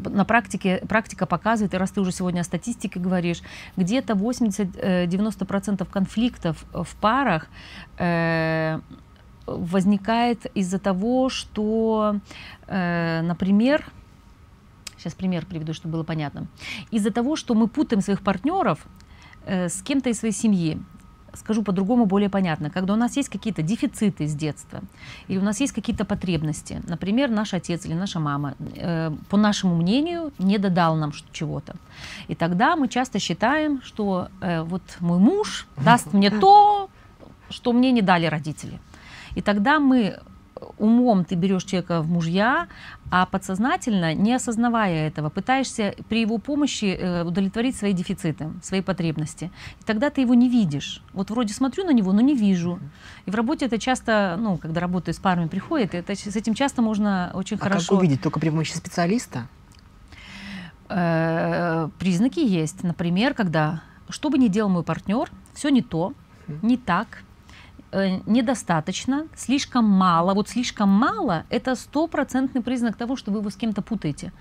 на практике, практика показывает, и раз ты уже сегодня о статистике говоришь, где-то 80-90% конфликтов в парах возникает из-за того, что, э, например, сейчас пример приведу, чтобы было понятно, из-за того, что мы путаем своих партнеров э, с кем-то из своей семьи. Скажу по-другому, более понятно. Когда у нас есть какие-то дефициты с детства, или у нас есть какие-то потребности, например, наш отец или наша мама, э, по нашему мнению, не додал нам чего-то. И тогда мы часто считаем, что э, вот мой муж даст мне то, что мне не дали родители. И тогда мы умом ты берешь человека в мужья, а подсознательно, не осознавая этого, пытаешься при его помощи э, удовлетворить свои дефициты, свои потребности. И тогда ты его не видишь. Вот вроде смотрю на него, но не вижу. И в работе это часто, ну, когда работаю с парами приходит, это, с этим часто можно очень а хорошо... как увидеть? Только при помощи специалиста? Э, признаки есть. Например, когда, что бы ни делал мой партнер, все не то, не так, Э, недостаточно, слишком мало. Вот слишком мало – это стопроцентный признак того, что вы его с кем-то путаете.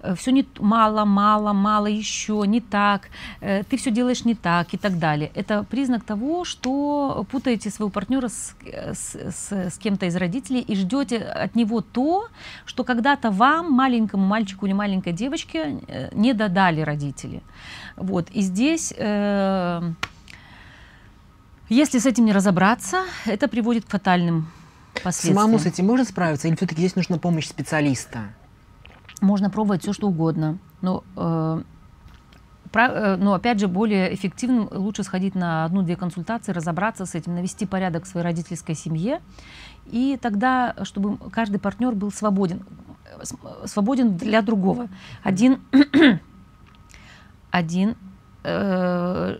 Э, все не мало, мало, мало еще, не так, э, ты все делаешь не так и так далее. Это признак того, что путаете своего партнера с, с, с, с кем-то из родителей и ждете от него то, что когда-то вам, маленькому мальчику или маленькой девочке, не додали родители. Вот. И здесь э, если с этим не разобраться, это приводит к фатальным последствиям. Самому с этим можно справиться или все-таки здесь нужна помощь специалиста? Можно пробовать все, что угодно. Но, э, про, э, но опять же, более эффективным лучше сходить на одну-две консультации, разобраться с этим, навести порядок в своей родительской семье. И тогда, чтобы каждый партнер был свободен, свободен для другого. Один, [clears throat] один э,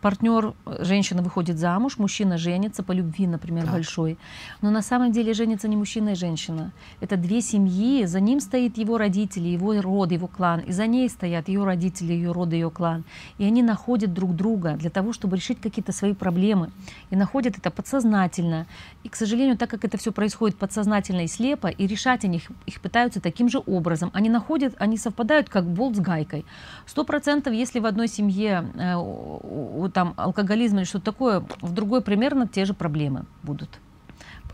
партнер, женщина выходит замуж, мужчина женится по любви, например, так. большой. Но на самом деле женится не мужчина и женщина. Это две семьи, за ним стоит его родители, его род, его клан, и за ней стоят ее родители, ее род, ее клан. И они находят друг друга для того, чтобы решить какие-то свои проблемы. И находят это подсознательно. И, к сожалению, так как это все происходит подсознательно и слепо, и решать они их, их пытаются таким же образом. Они находят, они совпадают как болт с гайкой. Сто процентов, если в одной семье э, там алкоголизм или что-то такое, в другой примерно те же проблемы будут.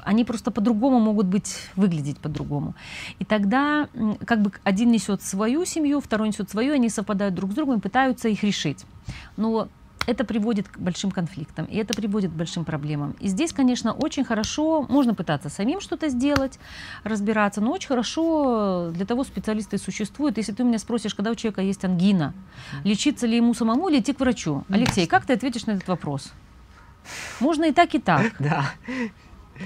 Они просто по-другому могут быть, выглядеть по-другому. И тогда как бы один несет свою семью, второй несет свою, они совпадают друг с другом и пытаются их решить. Но это приводит к большим конфликтам, и это приводит к большим проблемам. И здесь, конечно, очень хорошо, можно пытаться самим что-то сделать, разбираться, но очень хорошо для того специалисты существуют. Если ты у меня спросишь, когда у человека есть ангина, лечиться ли ему самому или идти к врачу? Алексей, как ты ответишь на этот вопрос? Можно и так, и так. [laughs] Да.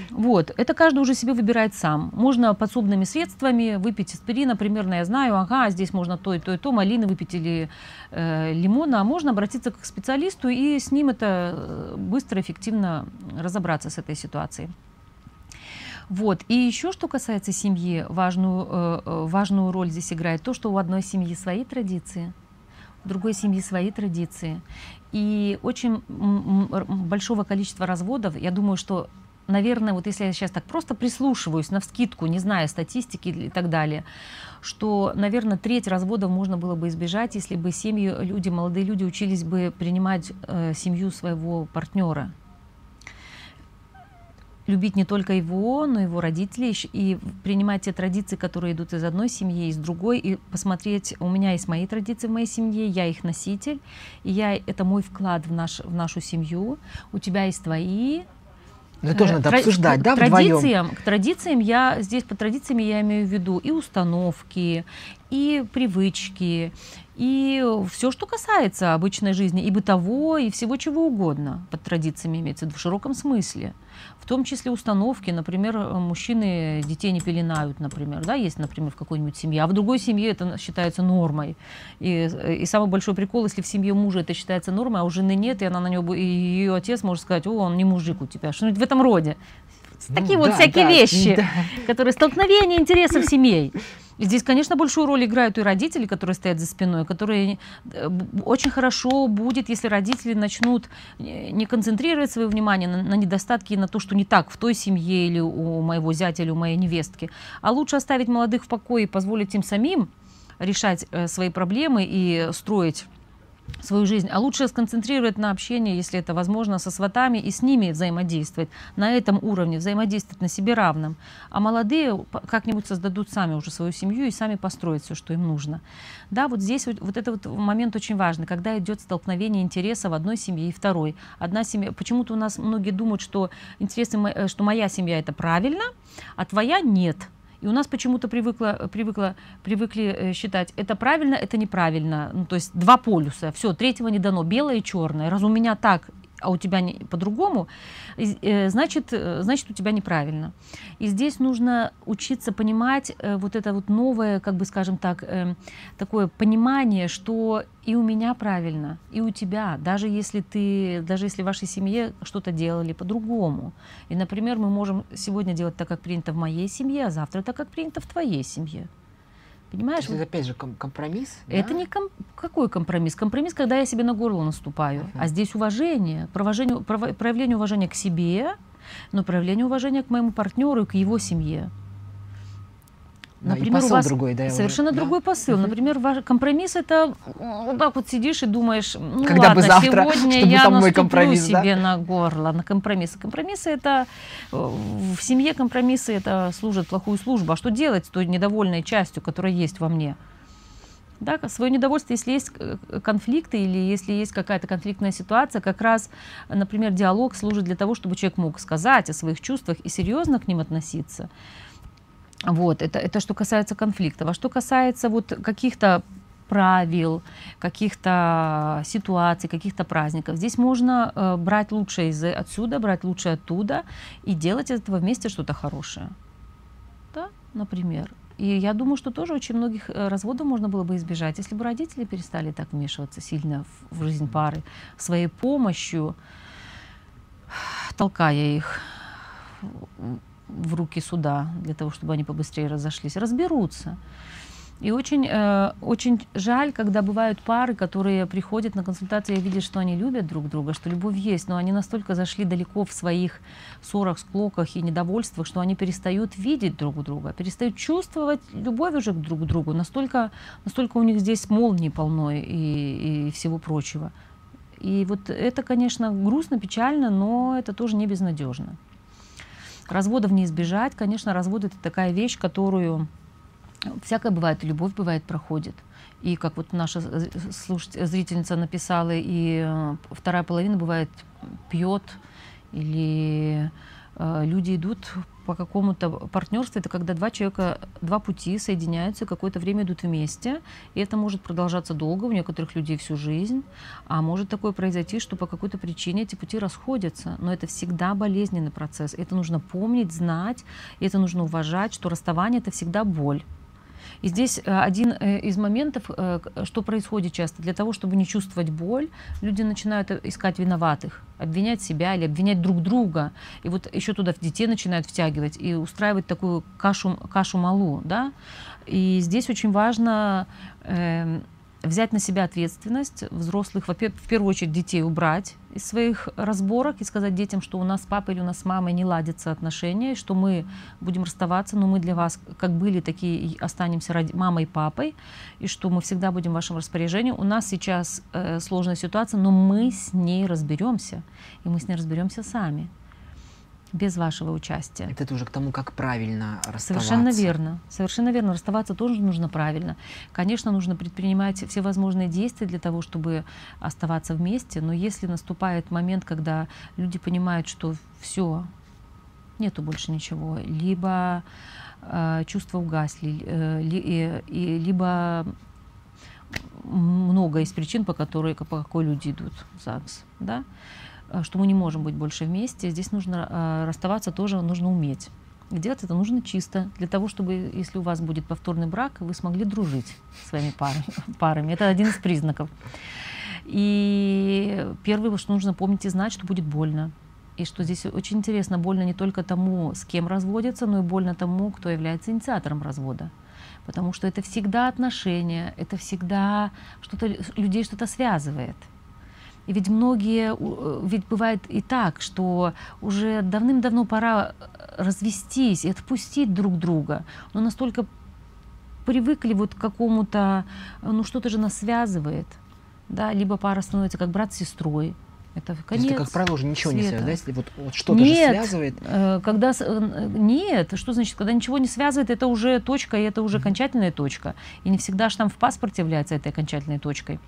Вот, это каждый уже себе выбирает сам. Можно подсобными средствами выпить аспирина, примерно я знаю, ага, здесь можно то и то и то, малины выпить или э, лимона, а можно обратиться к специалисту и с ним это э, быстро, эффективно разобраться с этой ситуацией. Вот. И еще, что касается семьи, важную, э, э важную роль здесь играет то, что у одной семьи свои традиции, у другой семьи свои традиции. И очень большого количества разводов, я думаю, что наверное, вот если я сейчас так просто прислушиваюсь на вскидку, не зная статистики и так далее, что, наверное, треть разводов можно было бы избежать, если бы семьи, люди, молодые люди учились бы принимать э, семью своего партнера. Любить не только его, но и его родителей, и принимать те традиции, которые идут из одной семьи, из другой, и посмотреть, у меня есть мои традиции в моей семье, я их носитель, и я, это мой вклад в, наш, в нашу семью, у тебя есть твои, Но это тоже Э, надо тра- обсуждать, да, вдвоем? традициям, к традициям я здесь по традициям я имею в виду и установки, и привычки, и все, что касается обычной жизни, и бытовой, и всего чего угодно под традициями имеется в широком смысле. В том числе установки, например, э, мужчины детей не пеленают, например, да, есть, например, в какой-нибудь семье, а в другой семье это считается нормой. И, и самый большой прикол, если в семье мужа это считается нормой, а у жены нет, и она на него, и ее отец может сказать, о, он не мужик у тебя, что-нибудь в этом роде. Ну Такие вот да, всякие да, вещи, да. которые столкновение интересов семей. Здесь, конечно, большую роль играют и родители, которые стоят за спиной, которые э, очень хорошо будет, если родители начнут не концентрировать свое внимание на, на недостатки и на то, что не так в той семье или у моего зятя или у моей невестки, а лучше оставить молодых в покое и позволить им самим решать э, свои проблемы и строить свою жизнь, а лучше сконцентрировать на общении, если это возможно, со сватами и с ними взаимодействовать на этом уровне, взаимодействовать на себе равном. А молодые как-нибудь создадут сами уже свою семью и сами построят все, что им нужно. Да, вот здесь вот, вот это вот момент очень важный, когда идет столкновение интересов одной семьи и второй. Одна семья, почему-то у нас многие думают, что интересы, э, что моя семья это правильно, а твоя нет. И у нас почему-то привыкло, привыкло, привыкли э, считать, это правильно, это неправильно. Ну, то есть два полюса, все, третьего не дано, белое и черное. Раз у меня так, а у тебя не, по-другому, э, значит, э, значит, у тебя неправильно. И здесь нужно учиться понимать э, вот это вот новое, как бы скажем так, э, такое понимание, что и у меня правильно, и у тебя, даже если ты, даже если в вашей семье что-то делали по-другому. И, например, мы можем сегодня делать так, как принято в моей семье, а завтра так, как принято в твоей семье. Понимаешь? это опять же ком- компромисс. Это да? не ком- какой компромисс? Компромисс, когда я себе на горло наступаю. Мгм. А здесь уважение, проявление уважения к себе, но проявление уважения к моему партнеру и к его семье. Да, Например, у посыл вас другой, да, уже, совершенно да? другой посыл. Мгм. Например, ваш компромисс это вот так вот сидишь и думаешь, ну Когда бы ладно, завтра, сегодня я там мой компромисс, да? себе на горло, на компромиссы. Компромиссы это э, в семье компромиссы это служат плохую службу. А что делать с той недовольной частью, которая есть во мне? Да, свое недовольство, если есть э, конфликты или если есть какая-то конфликтная ситуация, как раз, например, диалог служит для того, чтобы человек мог сказать о своих чувствах и серьезно к ним относиться. Вот, это, это что касается конфликтов. А что касается вот каких-то правил, каких-то ситуаций, каких-то праздников. Здесь можно э, брать лучшее из отсюда, брать лучшее оттуда и делать из этого вместе что-то хорошее. Да, например. И я думаю, что тоже очень многих э, разводов можно было бы избежать, если бы родители перестали так вмешиваться сильно в, в жизнь пары своей помощью, [sighs] толкая их в- руки суда для того, чтобы они побыстрее разошлись, разберутся. И очень, э, очень жаль, когда бывают пары, которые приходят на консультации и видят, что они любят друг друга, что любовь есть, но они настолько зашли далеко в своих ссорах, склоках и недовольствах, что они перестают видеть друг друга, перестают чувствовать любовь уже к друг другу. Настолько, настолько у них здесь молнии полно и, и всего прочего. И вот это, конечно, грустно, печально, но это тоже не безнадежно. Разводов не избежать. Конечно, развод это такая вещь, которую всякое бывает, любовь бывает, проходит. И как вот наша слушатель- зрительница написала, и э, вторая половина бывает пьет, или э, люди идут по какому-то партнерству, это когда два человека, два пути соединяются, какое-то время идут вместе, и это может продолжаться долго, у некоторых людей всю жизнь, а может такое произойти, что по какой-то причине эти пути расходятся, но это всегда болезненный процесс, это нужно помнить, знать, и это нужно уважать, что расставание это всегда боль. И здесь э, один э, из моментов, э, что происходит часто, для того, чтобы не чувствовать боль, люди начинают искать виноватых, обвинять себя или обвинять друг друга. И вот еще туда детей начинают втягивать и устраивать такую кашу, кашу малу. Да? И здесь очень важно эм, взять на себя ответственность взрослых, в первую очередь детей убрать из своих разборок и сказать детям, что у нас с папой или у нас с мамой не ладятся отношения, что мы будем расставаться, но мы для вас как были, такие и останемся ради мамой и папой, и что мы всегда будем в вашем распоряжении. У нас сейчас э, сложная ситуация, но мы с ней разберемся, и мы с ней разберемся сами, без вашего участия. Это уже к тому, как правильно расставаться. Совершенно верно. Совершенно верно. Расставаться тоже нужно правильно. Конечно, нужно предпринимать все возможные действия для того, чтобы оставаться вместе, но если наступает момент, когда люди понимают, что все, нету больше ничего. Либо э, чувства угасли, э, ли, и, и, либо много из причин, по, которой, по какой люди идут в ЗАГС, да, э, что мы не можем быть больше вместе. Здесь нужно э, расставаться тоже нужно уметь. Делать это нужно чисто, для того, чтобы, если у вас будет повторный брак, вы смогли дружить с своими [laughs] парами. Это один из признаков. И первое, что нужно помнить и знать, что будет больно. И что здесь очень интересно, больно не только тому, с кем разводятся, но и больно тому, кто является инициатором развода. Потому что это всегда отношения, это всегда что-то, людей что-то связывает. И ведь многие, э, ведь бывает и так, что уже давным-давно пора э, развестись и отпустить друг друга, но настолько привыкли вот к какому-то, э, ну что-то же нас связывает, да, либо пара становится как брат с сестрой, это конец Если, как правило, уже ничего света. не связывает, да? Если вот, вот что-то нет, же связывает. Когда, нет, что значит, когда ничего не связывает, это уже точка, и это уже mm-hmm. окончательная точка. И не всегда штамп в паспорте является этой окончательной точкой.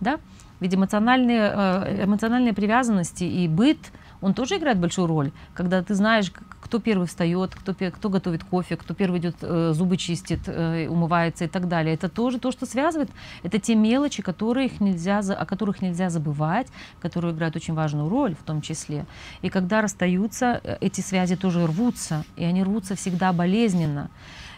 Да? Ведь эмоциональные, э, эмоциональные привязанности и быт, он тоже играет большую роль. Когда ты знаешь, кто первый встает, кто, кто готовит кофе, кто первый идет э, зубы чистит, э, умывается и так далее. Это тоже то, что связывает. Это те мелочи, которых нельзя, о которых нельзя забывать, которые играют очень важную роль в том числе. И когда расстаются, эти связи тоже рвутся, и они рвутся всегда болезненно.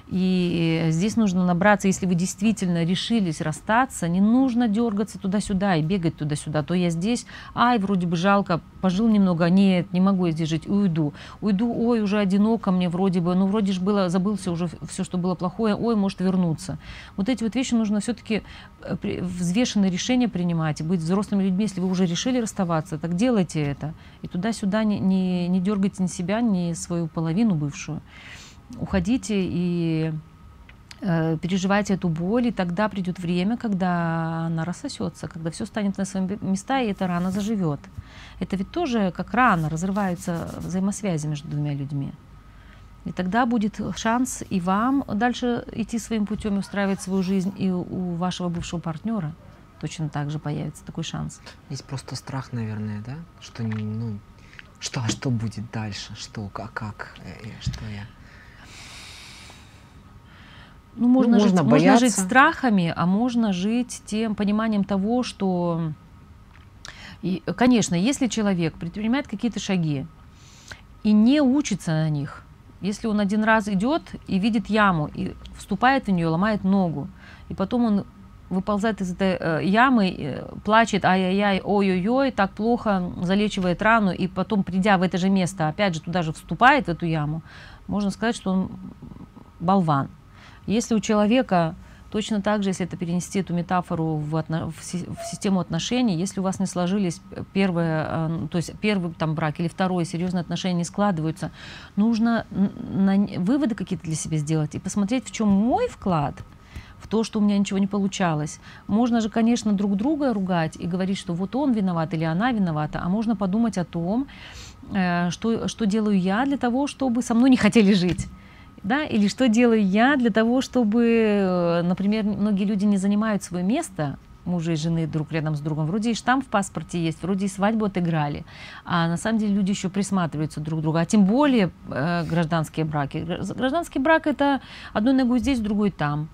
И здесь нужно набраться, если вы действительно решились расстаться, не нужно дергаться туда-сюда и бегать туда-сюда. То я здесь, ай, вроде бы жалко, пожил немного, нет, не могу я здесь жить, уйду. Уйду, ой, уже одиноко мне вроде бы, ну вроде же было, забылся уже все, что было плохое, ой, может вернуться. Вот эти вот вещи нужно все-таки э, взвешенные решения принимать, быть взрослыми людьми. Если вы уже решили расставаться, так делайте это. И туда-сюда не, не, не дергайте ни себя, ни свою половину бывшую уходите и э, переживайте эту боль, и тогда придет время, когда она рассосется, когда все станет на свои места, и эта рана заживет. Это ведь тоже как рана, разрываются взаимосвязи между двумя людьми. И тогда будет шанс и вам дальше идти своим путем и устраивать свою жизнь, и у вашего бывшего партнера точно так же появится такой шанс. Есть просто страх, наверное, да? Что, ну, что, а что будет дальше? Что, как, как, э, э, что я? Ну, можно, ну, жить, можно, можно жить страхами, а можно жить тем пониманием того, что, и, конечно, если человек предпринимает какие-то шаги и не учится на них, если он один раз идет и видит яму, и вступает в нее, ломает ногу, и потом он выползает из этой э, ямы, э, плачет, ай-яй-яй, ой-ой-ой, так плохо, залечивает рану, и потом, придя в это же место, опять же туда же вступает, в эту яму, можно сказать, что он болван. Если у человека Точно так же, если это перенести эту метафору в, отно, в, си, в систему отношений, если у вас не сложились первые, э, то есть первый там брак или второй, серьезные отношения не складываются, нужно на, выводы какие-то для себя сделать и посмотреть, в чем мой вклад в то, что у меня ничего не получалось. Можно же, конечно, друг друга ругать и говорить, что вот он виноват или она виновата, а можно подумать о том, э, что, что делаю я для того, чтобы со мной не хотели жить да, или что делаю я для того, чтобы, э, например, многие люди не занимают свое место, мужа и жены друг рядом с другом. Вроде и штамп в паспорте есть, вроде и свадьбу отыграли. А на самом деле люди еще присматриваются друг к другу. А тем более э, гражданские браки. Гражданский брак это одной ногой здесь, другой там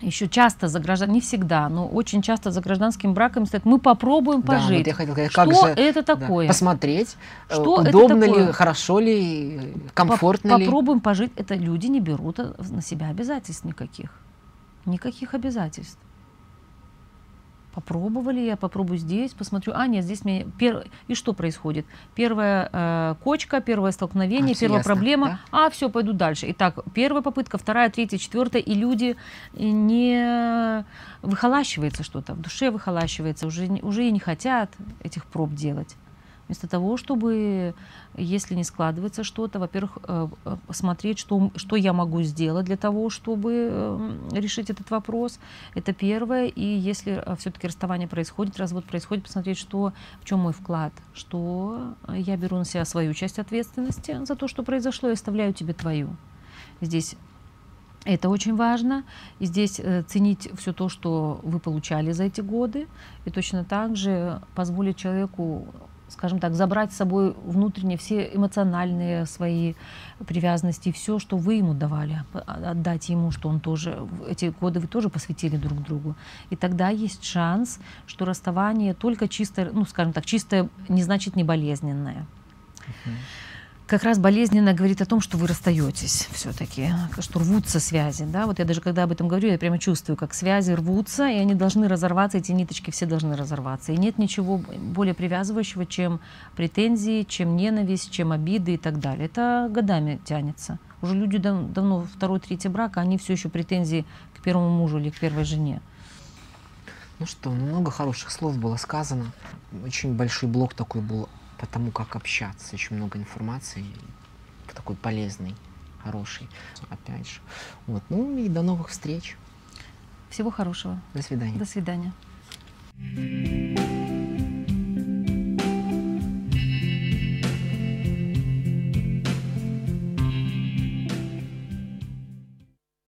еще часто за граждан, не всегда, но очень часто за гражданским браком стоит, мы попробуем пожить. Да, вот я хотела сказать, что как же, это такое? Да, посмотреть, э, что удобно это такое? ли, хорошо ли, комфортно Поп ли. Попробуем пожить. Это люди не берут на себя обязательств никаких. Никаких обязательств попробовали, я попробую здесь, посмотрю, а нет, здесь мне... Пер... И что происходит? Первая э, кочка, первое столкновение, а, первая ясно, проблема, да? а все, пойду дальше. Итак, первая попытка, вторая, третья, четвертая, и люди не выхолащивается что-то, в душе выхолащивается, уже, уже и не хотят этих проб делать. Вместо того, чтобы, если не складывается что-то, во-первых, э, э, посмотреть, что, что я могу сделать для того, чтобы эм, решить этот вопрос. Это первое. И если э, все-таки расставание происходит, развод происходит, посмотреть, что, в чем мой вклад, что я беру на себя свою часть ответственности за то, что произошло, и оставляю тебе твою. Здесь это очень важно. И здесь э, ценить все то, что вы получали за эти годы, и точно так же позволить человеку скажем так, забрать с собой внутренне все эмоциональные свои привязанности, все, что вы ему давали, а, отдать ему, что он тоже, эти годы вы тоже посвятили друг другу. И тогда есть шанс, что расставание только чисто, ну, скажем так, чисто не значит не болезненное. Uh-huh как раз болезненно говорит о том, что вы расстаетесь все-таки, что рвутся связи. Да? Вот я даже когда об этом говорю, я прямо чувствую, как связи рвутся, и они должны разорваться, эти ниточки все должны разорваться. И нет ничего более привязывающего, чем претензии, чем ненависть, чем обиды и так далее. Это годами тянется. Уже люди дав давно второй, третий брак, а они все еще претензии к первому мужу или к первой жене. Ну что, много хороших слов было сказано. Очень большой блок такой был по тому, как общаться, очень много информации, такой полезный, хороший, опять же. Вот. Ну и до новых встреч. Всего хорошего. До свидания. До свидания.